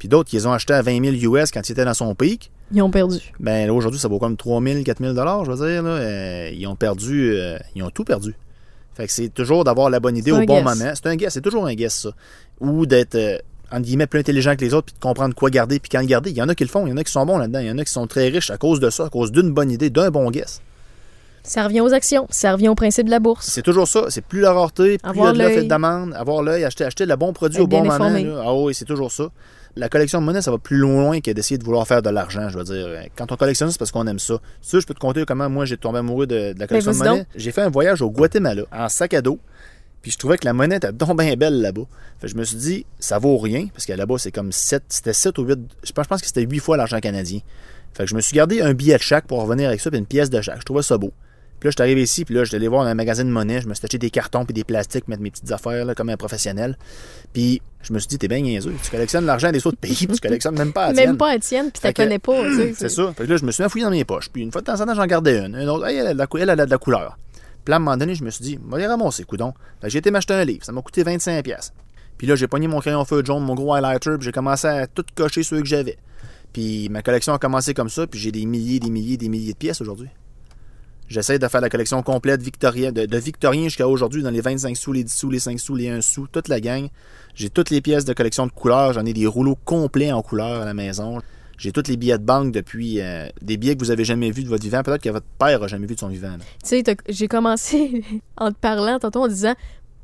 Puis d'autres qui les ont achetés à 20 000 US quand ils étaient dans son pic. Ils ont perdu. Ben là, aujourd'hui, ça vaut comme 3 000, 4 000 je veux dire. Là. Euh, ils ont perdu, euh, ils ont tout perdu. Fait que c'est toujours d'avoir la bonne idée au bon guess. moment. C'est un guess, c'est toujours un guess, ça. Ou d'être, euh, entre guillemets, plus intelligent que les autres, puis de comprendre quoi garder, puis quand le garder. Il y en a qui le font, il y en a qui sont bons là-dedans, il y en a qui sont très riches à cause de ça, à cause d'une bonne idée, d'un bon guess. Ça revient aux actions. Ça revient au principe de la bourse. C'est toujours ça. C'est plus la rareté, plus il y Avoir a de l'offre et de demande, avoir l'œil, acheter, acheter le bon produit Être au bon moment. Ah oui, c'est toujours ça. La collection de monnaie, ça va plus loin que d'essayer de vouloir faire de l'argent, je veux dire. Quand on collectionne, c'est parce qu'on aime ça. Ça, je peux te conter comment moi j'ai tombé amoureux de, de la collection de monnaie. J'ai fait un voyage au Guatemala en sac à dos. Puis je trouvais que la monnaie était donc bien belle là-bas. Fait que je me suis dit, ça vaut rien, parce que là-bas, c'est comme 7, c'était 7 ou 8, je pense, je pense que c'était 8 fois l'argent canadien. Fait que je me suis gardé un billet de chaque pour revenir avec ça, puis une pièce de chaque. Je trouvais ça beau. Puis là, je suis arrivé ici, puis là, je suis allé voir dans un magasin de monnaie, je me suis acheté des cartons puis des plastiques, mettre mes petites affaires là, comme un professionnel. Puis je me suis dit, t'es bien niaiseux. Tu collectionnes l'argent des autres pays, puis tu collectionnes même pas Même tienne. pas à tienne, puis t'as connais pas. tu sais, *clears throat* C'est ça. Fait que là, je me suis mis à fouiller dans mes poches. Puis une fois de temps en temps, j'en gardais une. Une autre, hey, elle, a de la, elle, elle a de la couleur. Puis là, à un moment donné, je me suis dit, on va les ramasser, coudon. J'ai été m'acheter un livre. Ça m'a coûté 25$. piastres. Puis là, j'ai pogné mon crayon feu jaune, mon gros highlighter, puis j'ai commencé à tout cocher ceux que j'avais. Puis ma collection a commencé comme ça, puis j'ai des milliers, des milliers, des milliers de pièces aujourd'hui. J'essaie de faire la collection complète de, victorien jusqu'à aujourd'hui, dans les 25 sous, les 10 sous, les 5 sous, les 1 sous, toute la gang. J'ai toutes les pièces de collection de couleurs. J'en ai des rouleaux complets en couleurs à la maison. J'ai tous les billets de banque depuis euh, des billets que vous avez jamais vus de votre vivant. Peut-être que votre père a jamais vu de son vivant. Tu sais, j'ai commencé *laughs* en te parlant tantôt en disant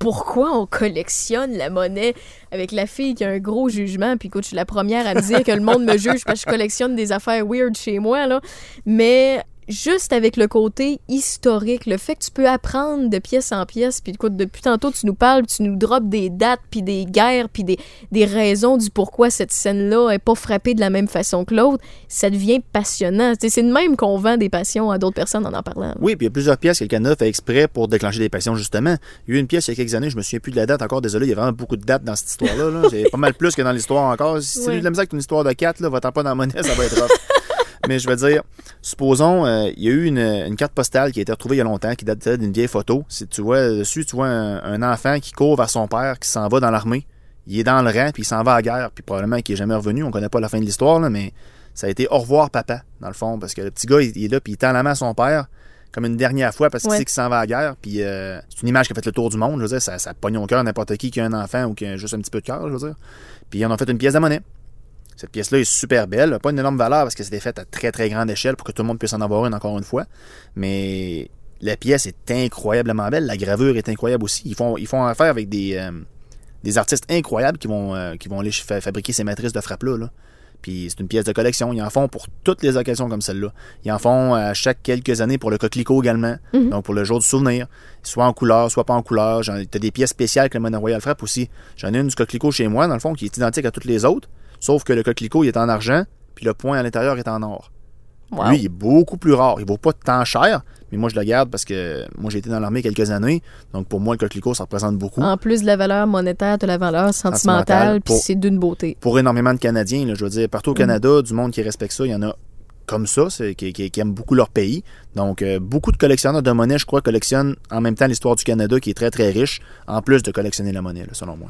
pourquoi on collectionne la monnaie? Avec la fille qui a un gros jugement. Puis écoute, je suis la première à me dire que le monde me juge parce que je collectionne des affaires weird chez moi, là. Mais juste avec le côté historique, le fait que tu peux apprendre de pièce en pièce, puis écoute, depuis tantôt, tu nous parles, tu nous drops des dates, puis des guerres, puis des, des raisons du pourquoi cette scène-là est pas frappée de la même façon que l'autre, ça devient passionnant. Tu C'est de même qu'on vend des passions à d'autres personnes en en parlant. Oui, puis il y a plusieurs pièces que le Canada fait exprès pour déclencher des passions, justement. Il y a eu une pièce il y a quelques années, je me souviens plus de la date encore, désolé, il y a vraiment beaucoup de dates dans cette histoire-là. là. C'est pas mal plus que dans l'histoire encore. Si tu Ouais. as de la misère avec une histoire de 4, là, va-t'en pas dans la monnaie, ça va être rough. *laughs* Mais je veux dire, supposons, euh, il y a eu une, une carte postale qui a été retrouvée il y a longtemps, qui date d'une vieille photo. Si tu vois dessus, tu vois un, un enfant qui court vers son père, qui s'en va dans l'armée. Il est dans le rang, puis il s'en va à la guerre, puis probablement qu'il est jamais revenu. On connaît pas la fin de l'histoire, là, mais ça a été au revoir papa, dans le fond, parce que le petit gars, il, il est là, puis il tend la main à son père, comme une dernière fois, parce qu'il Ouais. sait qu'il s'en va à la guerre, puis euh, c'est une image qui a fait le tour du monde, je veux dire, ça, ça pogne au cœur n'importe qui qui a un enfant ou qui a juste un petit peu de cœur, je veux dire. Puis ils en ont fait une pièce de monnaie. Cette pièce-là est super belle, elle a pas une énorme valeur parce que c'était fait à très très grande échelle pour que tout le monde puisse en avoir une encore une fois, mais la pièce est incroyablement belle, la gravure est incroyable aussi. Ils font, ils font affaire avec des, euh, des artistes incroyables qui vont, euh, qui vont aller fa- fabriquer ces matrices de frappe-là. là. Puis c'est une pièce de collection. Ils en font pour toutes les occasions comme celle-là. Ils en font à chaque quelques années pour le coquelicot également. Mhm. Donc pour le jour du souvenir. Soit en couleur, soit pas en couleur. T'as des pièces spéciales que le Monnaie Royale frappe aussi. J'en ai une du coquelicot chez moi, dans le fond, qui est identique à toutes les autres. Sauf que le coquelicot, il est en argent, puis le point à l'intérieur est en or. Wow. Lui, il est beaucoup plus rare. Il vaut pas tant cher, mais moi, je le garde parce que moi, j'ai été dans l'armée quelques années. Donc, pour moi, le coquelicot, ça représente beaucoup. En plus de la valeur monétaire, de la valeur Sentimentale, puis c'est d'une beauté. Pour énormément de Canadiens, là, je veux dire, partout au Mm. Canada, du monde qui respecte ça, il y en a comme ça, c'est- qui, qui- qui aiment beaucoup leur pays. Donc, euh, beaucoup de collectionneurs de monnaie, je crois, collectionnent en même temps l'histoire du Canada, qui est très, très riche, en plus de collectionner la monnaie, là, selon moi.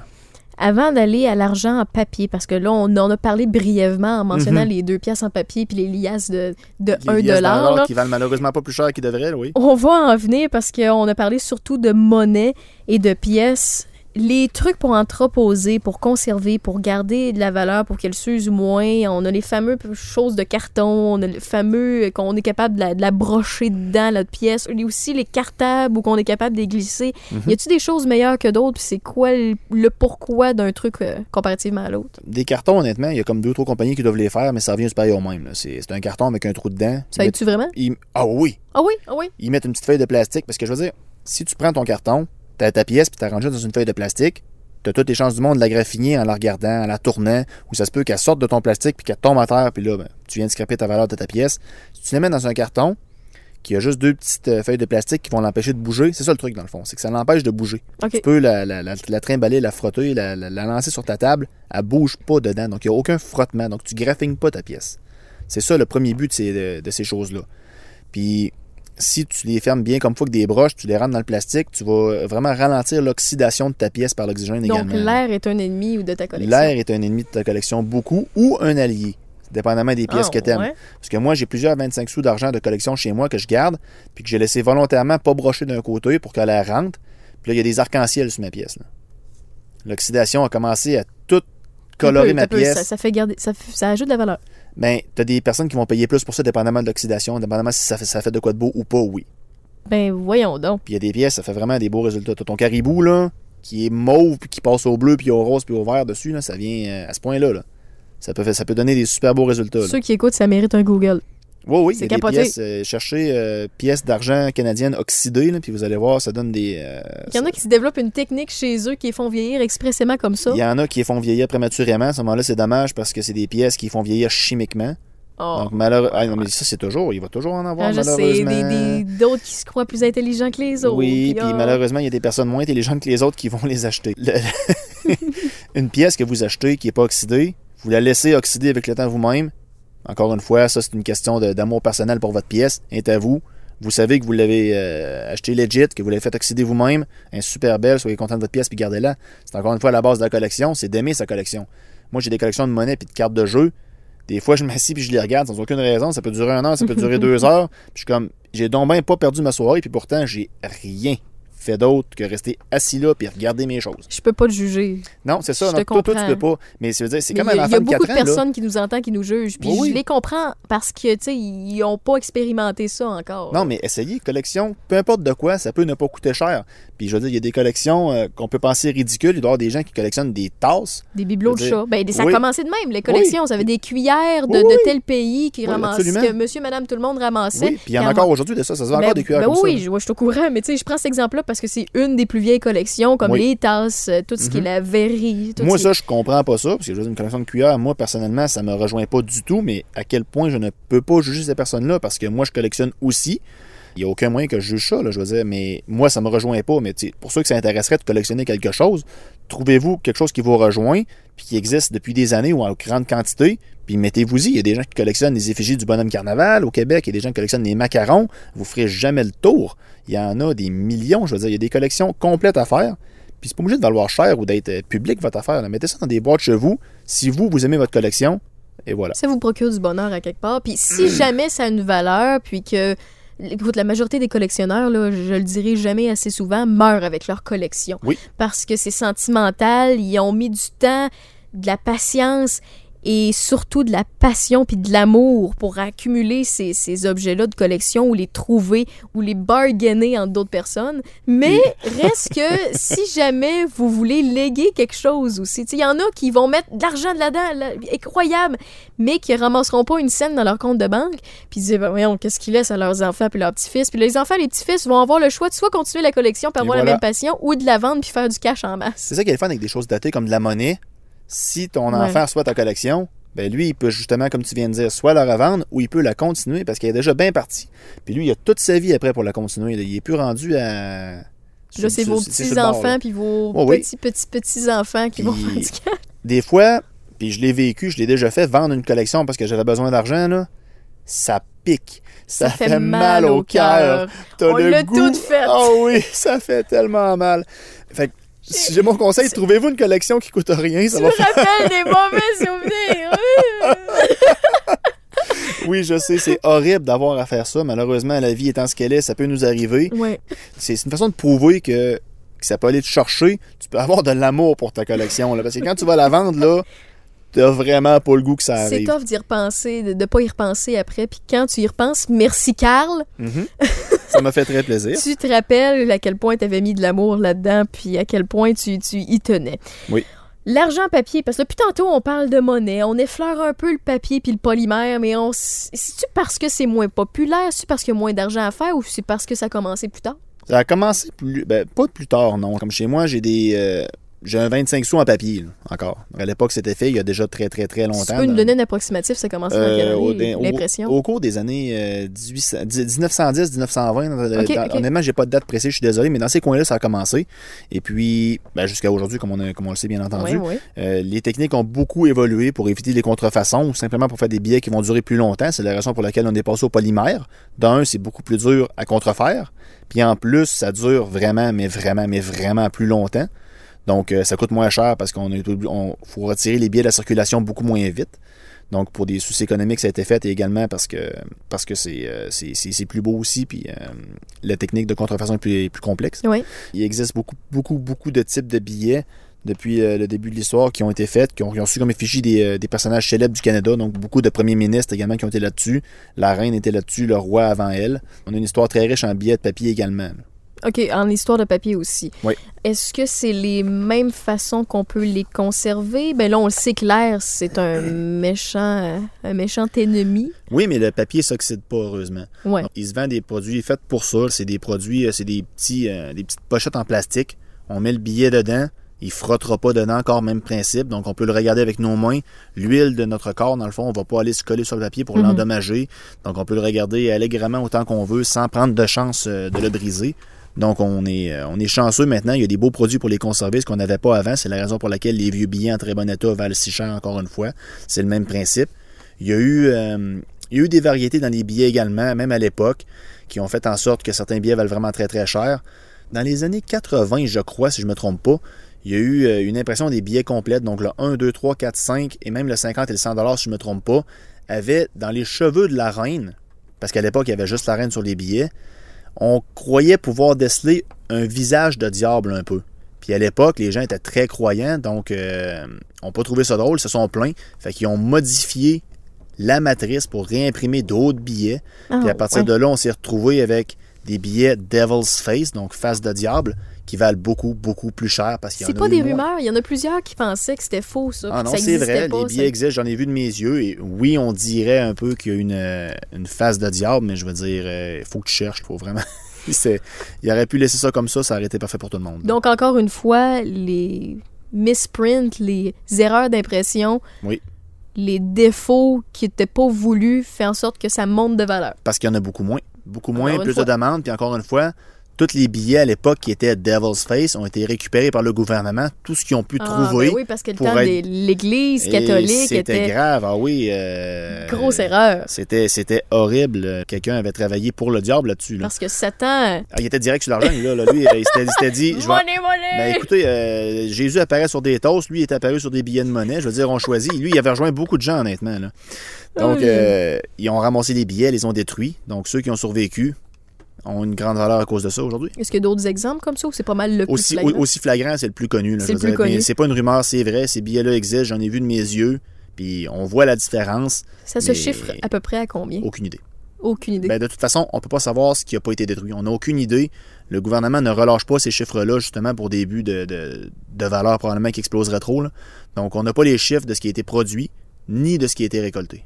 Avant d'aller à l'argent en papier, parce que là, on en a parlé brièvement en mentionnant Mhm. les deux pièces en papier puis les liasses de, de Les 1 pièces dollar. qui valent malheureusement pas plus cher qu'ils devraient, oui. On va en venir parce qu'on a parlé surtout de monnaie et de pièces. Les trucs pour entreposer, pour conserver, pour garder de la valeur, pour qu'elle s'use moins. On a les fameuses choses de carton, on a le fameux qu'on est capable de la, de la brocher dedans, notre pièce. Il y a aussi les cartables où qu'on est capable de les glisser. Mhm. Y a-tu des choses meilleures que d'autres? Puis c'est quoi le, le pourquoi d'un truc euh, comparativement à l'autre? Des cartons, honnêtement, il y a comme deux ou trois compagnies qui doivent les faire, mais ça revient pareil au même. C'est un carton avec un trou dedans. Ça aide-tu vraiment? ils- Ah oui! Ah oui, ah oui. ils mettent une petite feuille de plastique. Parce que je veux dire, si tu prends ton carton, t'as ta pièce, puis t'as rangé dans une feuille de plastique, t'as toutes les chances du monde de la graffiner en la regardant, en la tournant, ou ça se peut qu'elle sorte de ton plastique, puis qu'elle tombe à terre, puis là, ben, tu viens de scraper ta valeur de ta pièce. Si tu la mets dans un carton, qui a juste deux petites euh, feuilles de plastique qui vont l'empêcher de bouger, c'est ça le truc dans le fond, c'est que ça l'empêche de bouger. Tu peux la, la, la, la trimballer, la frotter, la, la, la lancer sur ta table, elle bouge pas dedans, donc il n'y a aucun frottement, donc tu graffines pas ta pièce. C'est ça le premier but de ces, de- de ces choses-là. Puis si tu les fermes bien comme faut avec des broches, tu les rentres dans le plastique, tu vas vraiment ralentir l'oxydation de ta pièce par l'oxygène Donc également. l'air est un ennemi ou de ta collection? L'air est un ennemi de ta collection beaucoup ou un allié, dépendamment des pièces Ah, que tu aimes. ouais. Parce que moi, j'ai plusieurs 25 sous d'argent de collection chez moi que je garde, puis que j'ai laissé volontairement pas brocher d'un côté pour que l'air rentre. Puis là, il y a des arcs-en-ciel sur ma pièce. L'oxydation a commencé à tout colorer peu, ma peu, pièce. Ça, ça fait garder, ça, ça ajoute de la valeur. Ben, t'as des personnes qui vont payer plus pour ça, dépendamment de l'oxydation, dépendamment si ça fait, ça fait de quoi de beau ou pas, oui. Ben voyons donc. Puis il y a des pièces, ça fait vraiment des beaux résultats. T'as ton caribou, là, qui est mauve, puis qui passe au bleu, puis au rose, puis au vert dessus, là, ça vient euh, à ce point-là. Là. Ça, peut, ça peut donner des super beaux résultats. là. Ceux qui écoutent, ça mérite un Google. Oui, oui, il y C'est a des capoté. pièces. euh, cherchez euh, pièces d'argent canadiennes oxydées, là, puis vous allez voir, ça donne des. euh, Il y en a qui se développent une technique chez eux qui les font vieillir expressément comme ça. Il y en a qui les font vieillir prématurément. À ce moment-là, c'est dommage parce que c'est des pièces qui font vieillir chimiquement. Oh. Donc, malheureusement. Ah, non, mais ça, c'est toujours. Il va toujours en avoir, Ah, je sais, malheureusement. des- des- d'autres qui se croient plus intelligents que les autres. Oui, puis ah. malheureusement, il y a des personnes moins intelligentes que les autres qui vont les acheter. Le- *laughs* *laughs* une pièce que vous achetez qui n'est pas oxydée, vous la laissez oxyder avec le temps vous-même. Encore une fois, ça, c'est une question d'amour personnel pour votre pièce. est à vous. Vous savez que vous l'avez euh, acheté legit, que vous l'avez fait oxyder vous-même. Elle est super belle, soyez content de votre pièce puis gardez-la. C'est encore une fois la base de la collection, c'est d'aimer sa collection. Moi, j'ai des collections de monnaie puis de cartes de jeu. Des fois, je m'assis puis je les regarde sans aucune raison. Ça peut durer un an, ça peut durer *laughs* deux heures. Puis je suis comme, j'ai donc bien pas perdu ma soirée, puis pourtant, j'ai rien fait d'autre que rester assis là puis regarder mes choses. Je peux pas te juger. Non, c'est ça. Je non, te toi, toi, tu peux pas. Mais ça veut dire, c'est comme il y un a, il y a de beaucoup 4 de ans. personnes qui nous entendent, qui nous jugent. Puis Oui, oui. je les comprends parce que, tu sais, ils n'ont pas expérimenté ça encore. Non, mais essayez, collection, peu importe de quoi, ça peut ne pas coûter cher. Puis je veux dire, il y a des collections euh, qu'on peut penser ridicules. Il doit y avoir des gens qui collectionnent des tasses. Des bibelots de chat. Ben, ça oui. a commencé de même, les collections. Ça avait des cuillères de, Oui, de oui. tel pays qui Oui, ramassaient, que monsieur, madame, tout le monde ramassait. Oui, puis il y en a encore aujourd'hui de ça. Ça se vend Ben, encore des cuillères ben comme oui, ça. oui, je, je suis au courant, mais tu sais, je prends cet exemple-là parce que c'est une des plus vieilles collections, comme Oui. les tasses, euh, tout ce qui est Mhm. la verrerie. tout Moi, ce qui- ça, je comprends pas ça, parce que je veux dire, une collection de cuillères, moi, personnellement, ça me rejoint pas du tout, mais à quel point je ne peux pas juger ces personnes-là, parce que moi, je collectionne aussi. Il n'y a aucun moyen que je juge ça, là, je veux dire, mais moi, ça me rejoint pas. Mais pour ceux que ça intéresserait de collectionner quelque chose, trouvez-vous quelque chose qui vous rejoint, puis qui existe depuis des années ou en grande quantité, puis mettez-vous-y. Il y a des gens qui collectionnent les effigies du bonhomme carnaval au Québec, il y a des gens qui collectionnent les macarons, vous ferez jamais le tour. Il y en a des millions, je veux dire, il y a des collections complètes à faire. Puis c'est pas obligé de valoir cher ou d'être euh, public votre affaire. là. Mettez ça dans des boîtes chez vous. Si vous, vous aimez votre collection, et voilà. Ça vous procure du bonheur à quelque part. Puis si jamais ça a une valeur, puis que. Écoute, la majorité des collectionneurs, là, je le dirai jamais assez souvent, meurent avec leur collection. Oui. Parce que c'est sentimental, ils ont mis du temps, de la patience et surtout de la passion puis de l'amour pour accumuler ces, ces objets-là de collection ou les trouver ou les bargainer entre d'autres personnes. Mais *laughs* reste que si jamais vous voulez léguer quelque chose aussi, il y en a qui vont mettre de l'argent de là-dedans, là, incroyable, mais qui ramasseront pas une scène dans leur compte de banque, puis ils disent, ben voyons, qu'est-ce qu'ils laissent à leurs enfants puis leurs petits-fils. Puis les enfants et les petits-fils vont avoir le choix de soit continuer la collection puis Et avoir la même passion ou de la vendre puis faire du cash en masse. C'est ça qui est fun avec des choses datées comme de la monnaie. Si ton Ouais. enfant soit ta collection, ben lui, il peut justement, comme tu viens de dire, soit la revendre ou il peut la continuer parce qu'elle est déjà bien partie. Puis lui, il a toute sa vie après pour la continuer. Il est plus rendu à. Là, c'est vos petits-enfants puis vos Oh oui. petits, petits, petits-enfants qui Puis- vont faire du cash. Des fois, puis je l'ai vécu, je l'ai déjà fait, vendre une collection parce que j'avais besoin d'argent, là, ça pique. Ça, fait, mal au cœur. On le goût. tout fait. Oh oui, ça fait tellement mal. Fait que, si j'ai mon conseil, trouvez-vous une collection qui coûte rien, ça Tu va me rappelles des mauvais *laughs* souvenirs. Oui, je sais, c'est horrible d'avoir à faire ça. Malheureusement, la vie étant ce qu'elle est, ça peut nous arriver. ouais. C'est c'est une façon de prouver que, que ça peut aller te chercher. Tu peux avoir de l'amour pour ta collection. Là, parce que quand tu vas la vendre, là, t'as vraiment pas le goût que ça C'est arrive. tough d'y repenser, de ne pas y repenser après. Puis quand tu y repenses, merci Carl, Mhm. *laughs* ça m'a fait très plaisir. tu te rappelles à quel point tu avais mis de l'amour là-dedans, puis à quel point tu, tu y tenais. Oui. L'argent papier, parce que depuis tantôt, on parle de monnaie, on effleure un peu le papier puis le polymère, mais on c'est-tu parce que c'est moins populaire, c'est parce qu'il y a moins d'argent à faire ou c'est parce que ça a commencé plus tard? Ça a commencé plus. Ben, pas plus tard, non. Comme chez moi, j'ai des. euh, j'ai un 25 sous en papier, là, encore. À l'époque, c'était fait il y a déjà très, très, très longtemps. tu peux nous dans- donner un approximatif, ça commence dans Euh, quelle au, année, au- l'impression? au cours des années euh, 1800 1910, 1920, dans- Ok, dans- ok. honnêtement, j'ai pas de date précise, je suis désolé, mais dans ces coins-là, ça a commencé. Et puis, ben, jusqu'à aujourd'hui, comme on, a- comme on le sait bien entendu, Oui, oui. euh, les techniques ont beaucoup évolué pour éviter les contrefaçons ou simplement pour faire des billets qui vont durer plus longtemps. C'est la raison pour laquelle on est passé au polymère. D'un, c'est beaucoup plus dur à contrefaire. Puis en plus, ça dure vraiment, mais vraiment, mais vraiment plus longtemps. Donc, euh, ça coûte moins cher parce qu'on on faut retirer les billets de la circulation beaucoup moins vite. Donc, pour des soucis économiques, ça a été fait et également parce que parce que c'est euh, c'est- c'est- c'est plus beau aussi, puis euh, la technique de contrefaçon est plus, plus complexe. Oui. Il existe beaucoup, beaucoup, beaucoup de types de billets depuis euh, le début de l'histoire qui ont été faits, qui ont, qui ont su comme effigie des, euh, des personnages célèbres du Canada, donc beaucoup de premiers ministres également qui ont été là-dessus. La reine était là-dessus, le roi avant elle. On a une histoire très riche en billets de papier également. OK, en histoire de papier aussi. Oui. Est-ce que c'est les mêmes façons qu'on peut les conserver? Ben là, on le sait que l'air, c'est un méchant, euh, un méchant ennemi. Oui, mais le papier s'oxyde pas, heureusement. Ouais. Il se vend des produits faits pour ça. C'est des produits, euh, c'est des, petits, euh, des petites pochettes en plastique. On met le billet dedans. Il frottera pas dedans, encore même principe. Donc, on peut le regarder avec nos mains. L'huile de notre corps, dans le fond, on va pas aller se coller sur le papier pour Mhm. l'endommager. Donc, on peut le regarder allègrement autant qu'on veut sans prendre de chance euh, de le briser. Donc, on est, euh, on est chanceux maintenant. Il y a des beaux produits pour les conserver, ce qu'on n'avait pas avant. C'est la raison pour laquelle les vieux billets en très bon état valent si cher, encore une fois. C'est le même principe. Il y a eu, euh, il y a eu des variétés dans les billets également, même à l'époque, qui ont fait en sorte que certains billets valent vraiment très très cher. Dans les années 80, je crois, si je ne me trompe pas, il y a eu euh, une impression des billets complètes, donc le 1, 2, 3, 4, 5 et même le 50 et le 100 si je ne me trompe pas, avait dans les cheveux de la reine, parce qu'à l'époque, il y avait juste la reine sur les billets, on croyait pouvoir déceler un visage de diable un peu. Puis à l'époque, les gens étaient très croyants, donc euh, on pas trouvé ça drôle, ils se sont plaints. Fait qu'ils ont modifié la matrice pour réimprimer d'autres billets. Ah, Puis à partir ouais. de là, on s'est retrouvé avec des billets Devil's Face, donc face de diable, qui valent beaucoup, beaucoup plus cher parce qu'il y en C'est a pas eu des moins. rumeurs. Il y en a plusieurs qui pensaient que c'était faux, ça. Ah non, c'est vrai, pas, les ça. billets existent, j'en ai vu de mes yeux. Et oui, on dirait un peu qu'il y a une, euh, une face de diable, mais je veux dire, il faut que tu cherches, il faut vraiment. *laughs* C'est- il aurait pu laisser ça comme ça, ça aurait été parfait pour tout le monde. Donc, encore une fois, les misprints, les erreurs d'impression, Oui. les défauts qui n'étaient pas voulus, fait en sorte que ça monte de valeur. Parce qu'il y en a beaucoup moins. Beaucoup moins, plus fois. de demandes. Puis encore une fois, tous les billets à l'époque qui étaient Devil's Face ont été récupérés par le gouvernement. Tout ce qu'ils ont pu Ah, trouver. ben oui, parce que le pour temps être- de l'Église catholique C'était était grave, ah oui. euh, grosse erreur. C'était, c'était horrible. Quelqu'un avait travaillé pour le diable là-dessus. Là. Parce que Satan... Ah, il était direct sur l'argent, là. là. Lui, il s'était, dit. je vais- Money, money! Ben écoutez, euh, Jésus apparaît sur des toasts, lui il est apparu sur des billets de monnaie. Je veux dire, on choisit. Lui, il avait rejoint beaucoup de gens, honnêtement. là. Donc, Oui. euh, ils ont ramassé les billets, les ont détruits. Donc, ceux qui ont survécu ont une grande valeur à cause de ça aujourd'hui. Est-ce qu'il y a d'autres exemples comme ça ou c'est pas mal le plus Aussi, flagrant? au- aussi flagrant, c'est le plus connu. C'est plus connu. Mais c'est pas une rumeur, c'est vrai. Ces billets-là existent, j'en ai vu de mes yeux. Puis on voit la différence. Ça se chiffre à peu près à combien? Aucune idée. Aucune idée. Ben, de toute façon, on peut pas savoir ce qui n'a pas été détruit. On n'a aucune idée. Le gouvernement ne relâche pas ces chiffres-là, justement, pour des buts de, de, de valeur probablement qui exploseraient trop. là. Donc, on n'a pas les chiffres de ce qui a été produit, ni de ce qui a été récolté.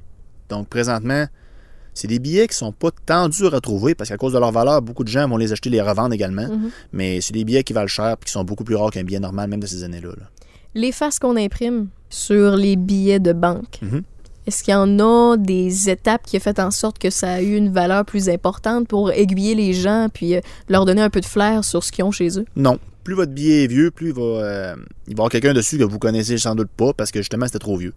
Donc, présentement, c'est des billets qui sont pas tant durs à trouver, parce qu'à cause de leur valeur, beaucoup de gens vont les acheter, les revendre également. Mhm. Mais c'est des billets qui valent cher, puis qui sont beaucoup plus rares qu'un billet normal, même de ces années-là. là. Les faces qu'on imprime sur les billets de banque, Mhm. est-ce qu'il y en a des étapes qui ont fait en sorte que ça a eu une valeur plus importante pour aiguiller les gens puis euh, leur donner un peu de flair sur ce qu'ils ont chez eux? Non. Plus votre billet est vieux, plus il va, euh, il va y avoir quelqu'un dessus que vous connaissez sans doute pas parce que justement c'était trop vieux.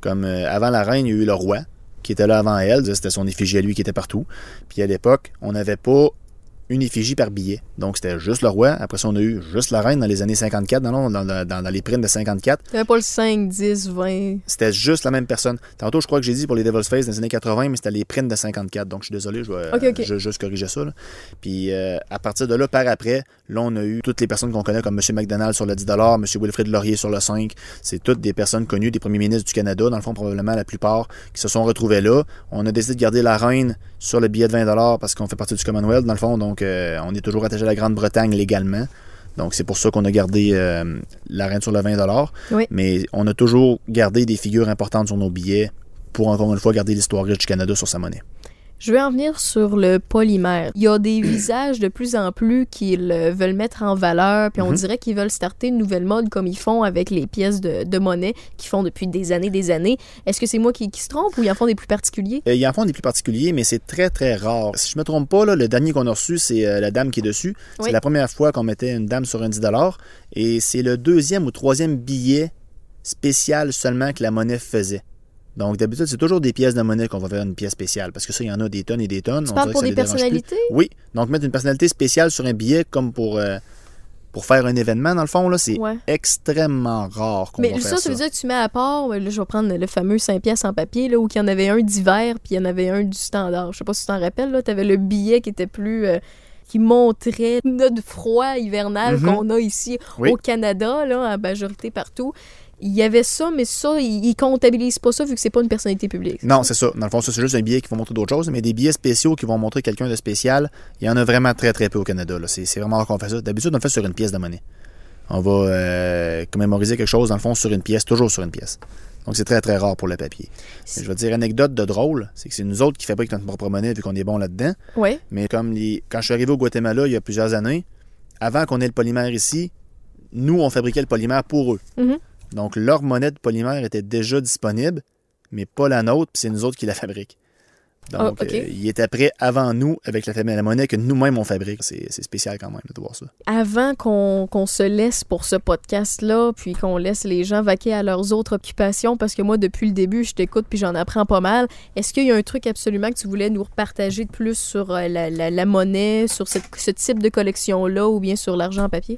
Comme euh, avant la reine, il y a eu le roi qui était là avant elle, c'était son effigie à lui qui était partout. Puis à l'époque, on n'avait pas une effigie par billet. Donc c'était juste le roi. Après ça, on a eu juste la reine dans les années 54, dans, dans, dans- dans les primes de 54. T'avais pas le 5, 10, 20. C'était juste la même personne. Tantôt, je crois que j'ai dit pour les Devil's Face dans les années 80, mais c'était les primes de 54. Donc, je suis désolé, je vais je- juste corriger ça. là. Puis, euh, à partir de là, par après, là, on a eu toutes les personnes qu'on connaît, comme M. McDonald sur le 10 M. Wilfrid Laurier sur le 5 C'est toutes des personnes connues, des premiers ministres du Canada, dans le fond, probablement la plupart, qui se sont retrouvés là. On a décidé de garder la reine sur le billet de 20 parce qu'on fait partie du Commonwealth, dans le fond. Donc, euh, on est toujours attaché à la Grande-Bretagne légalement. Donc, c'est pour ça qu'on a gardé euh, la reine sur le 20 Oui. Mais on a toujours gardé des figures importantes sur nos billets pour, encore une fois, garder l'histoire riche du Canada sur sa monnaie. Je vais en venir sur le polymère. Il y a des visages de plus en plus qu'ils euh, veulent mettre en valeur, puis on Mhm. dirait qu'ils veulent starter une nouvelle mode comme ils font avec les pièces de, de monnaie qu'ils font depuis des années, des années. Est-ce que c'est moi qui, qui se trompe ou ils en font des plus particuliers? Euh, ils en font des plus particuliers, mais c'est très, très rare. Si je me trompe pas, là, le dernier qu'on a reçu, c'est euh, la dame qui est dessus. Oui. C'est la première fois qu'on mettait une dame sur un 10 et c'est le deuxième ou troisième billet spécial seulement que la monnaie faisait. Donc, d'habitude, c'est toujours des pièces de monnaie qu'on va faire une pièce spéciale, parce que ça, il y en a des tonnes et des tonnes. Tu On parles pour que ça des plus. personnalités? Oui, donc mettre une personnalité spéciale sur un billet comme pour, euh, pour faire un événement, dans le fond, là, c'est Ouais. extrêmement rare qu'on Mais va ça, faire ça veut dire que tu mets à part, là, je vais prendre le fameux 5 pièces en papier, là, où il y en avait un d'hiver, puis il y en avait un du standard. Je sais pas si tu t'en rappelles, là, t'avais le billet qui était plus... euh, qui montrait notre froid hivernal Mhm. qu'on a ici Oui. au Canada, là, en majorité partout. Il y avait ça, mais ça, ils ils comptabilisent pas ça vu que c'est pas une personnalité publique. Non, c'est ça. Dans le fond, ça, c'est juste un billet qui va montrer d'autres choses, mais des billets spéciaux qui vont montrer quelqu'un de spécial, il y en a vraiment très, très peu au Canada. C'est vraiment rare qu'on fait ça. D'habitude, on le fait sur une pièce de monnaie. On va euh, commémoriser quelque chose, dans le fond, sur une pièce, toujours sur une pièce. Donc, c'est très, très rare pour le papier. Mais je vais te dire, anecdote de drôle, c'est que c'est nous autres qui fabriquons notre propre monnaie vu qu'on est bon là-dedans. Ouais. Mais comme les... quand je suis arrivé au Guatemala il y a plusieurs années, avant qu'on ait le polymère ici, nous, on fabriquait le polymère pour eux. Mhm. Donc, leur monnaie de polymère était déjà disponible, mais pas la nôtre, puis c'est nous autres qui la fabriquent. Donc, Ah, ok. euh, ils étaient prêts avant nous avec la, la monnaie que nous-mêmes on fabrique. C'est spécial quand même de voir ça. Avant qu'on se laisse pour ce podcast-là, puis qu'on laisse les gens vaquer à leurs autres occupations, parce que moi, depuis le début, je t'écoute puis j'en apprends pas mal, est-ce qu'il y a un truc absolument que tu voulais nous partager de plus sur euh, la, la- la monnaie, sur cette- ce type de collection-là, ou bien sur l'argent en papier?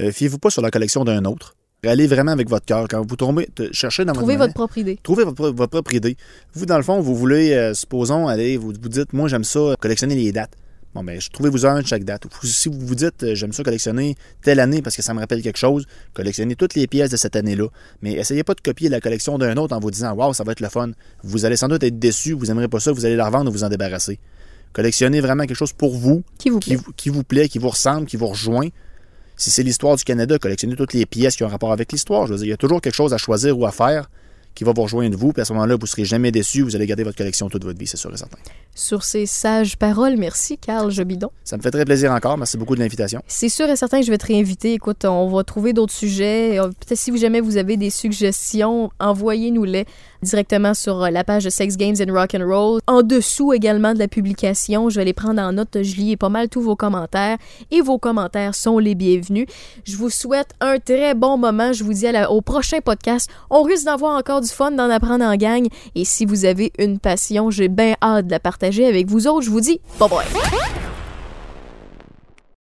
Euh, Fiez-vous pas sur la collection d'un autre. Allez vraiment avec votre cœur. Quand vous tombez, cherchez dans Trouvez votre votre propre idée. Trouvez votre, votre propre idée. Vous, dans le fond, vous voulez, euh, supposons, aller, vous vous dites, moi, j'aime ça, euh, collectionner les dates. Bon, ben, trouvez-vous un de chaque date. Si vous vous dites, euh, j'aime ça collectionner telle année parce que ça me rappelle quelque chose, collectionnez toutes les pièces de cette année-là. Mais essayez pas de copier la collection d'un autre en vous disant, waouh, ça va être le fun. Vous allez sans doute être déçu, vous n'aimerez pas ça, vous allez la revendre ou vous en débarrasser. Collectionnez vraiment quelque chose pour vous, qui vous plaît, qui, vous, plaît, qui vous ressemble, qui vous rejoint. Si c'est l'histoire du Canada, collectionnez toutes les pièces qui ont rapport avec l'histoire. Je veux dire, il y a toujours quelque chose à choisir ou à faire qui va vous rejoindre vous, puis à ce moment-là, vous ne serez jamais déçu, vous allez garder votre collection toute votre vie, c'est sûr et certain. Sur ces sages paroles, merci Carl Jobidon. Ça me fait très plaisir encore, merci beaucoup de l'invitation. C'est sûr et certain que je vais te réinviter. Écoute, on va trouver d'autres sujets. Euh, peut-être si jamais vous avez des suggestions, envoyez-nous-les directement sur euh, la page de Sex Games and Rock and Roll. En dessous également de la publication, je vais les prendre en note. Je lis pas mal tous vos commentaires et vos commentaires sont les bienvenus. Je vous souhaite un très bon moment. Je vous dis au prochain podcast. On risque d'avoir encore du fun, d'en apprendre en gang. Et si vous avez une passion, j'ai bien hâte de la partager avec vous autres. Je vous dis bye bye.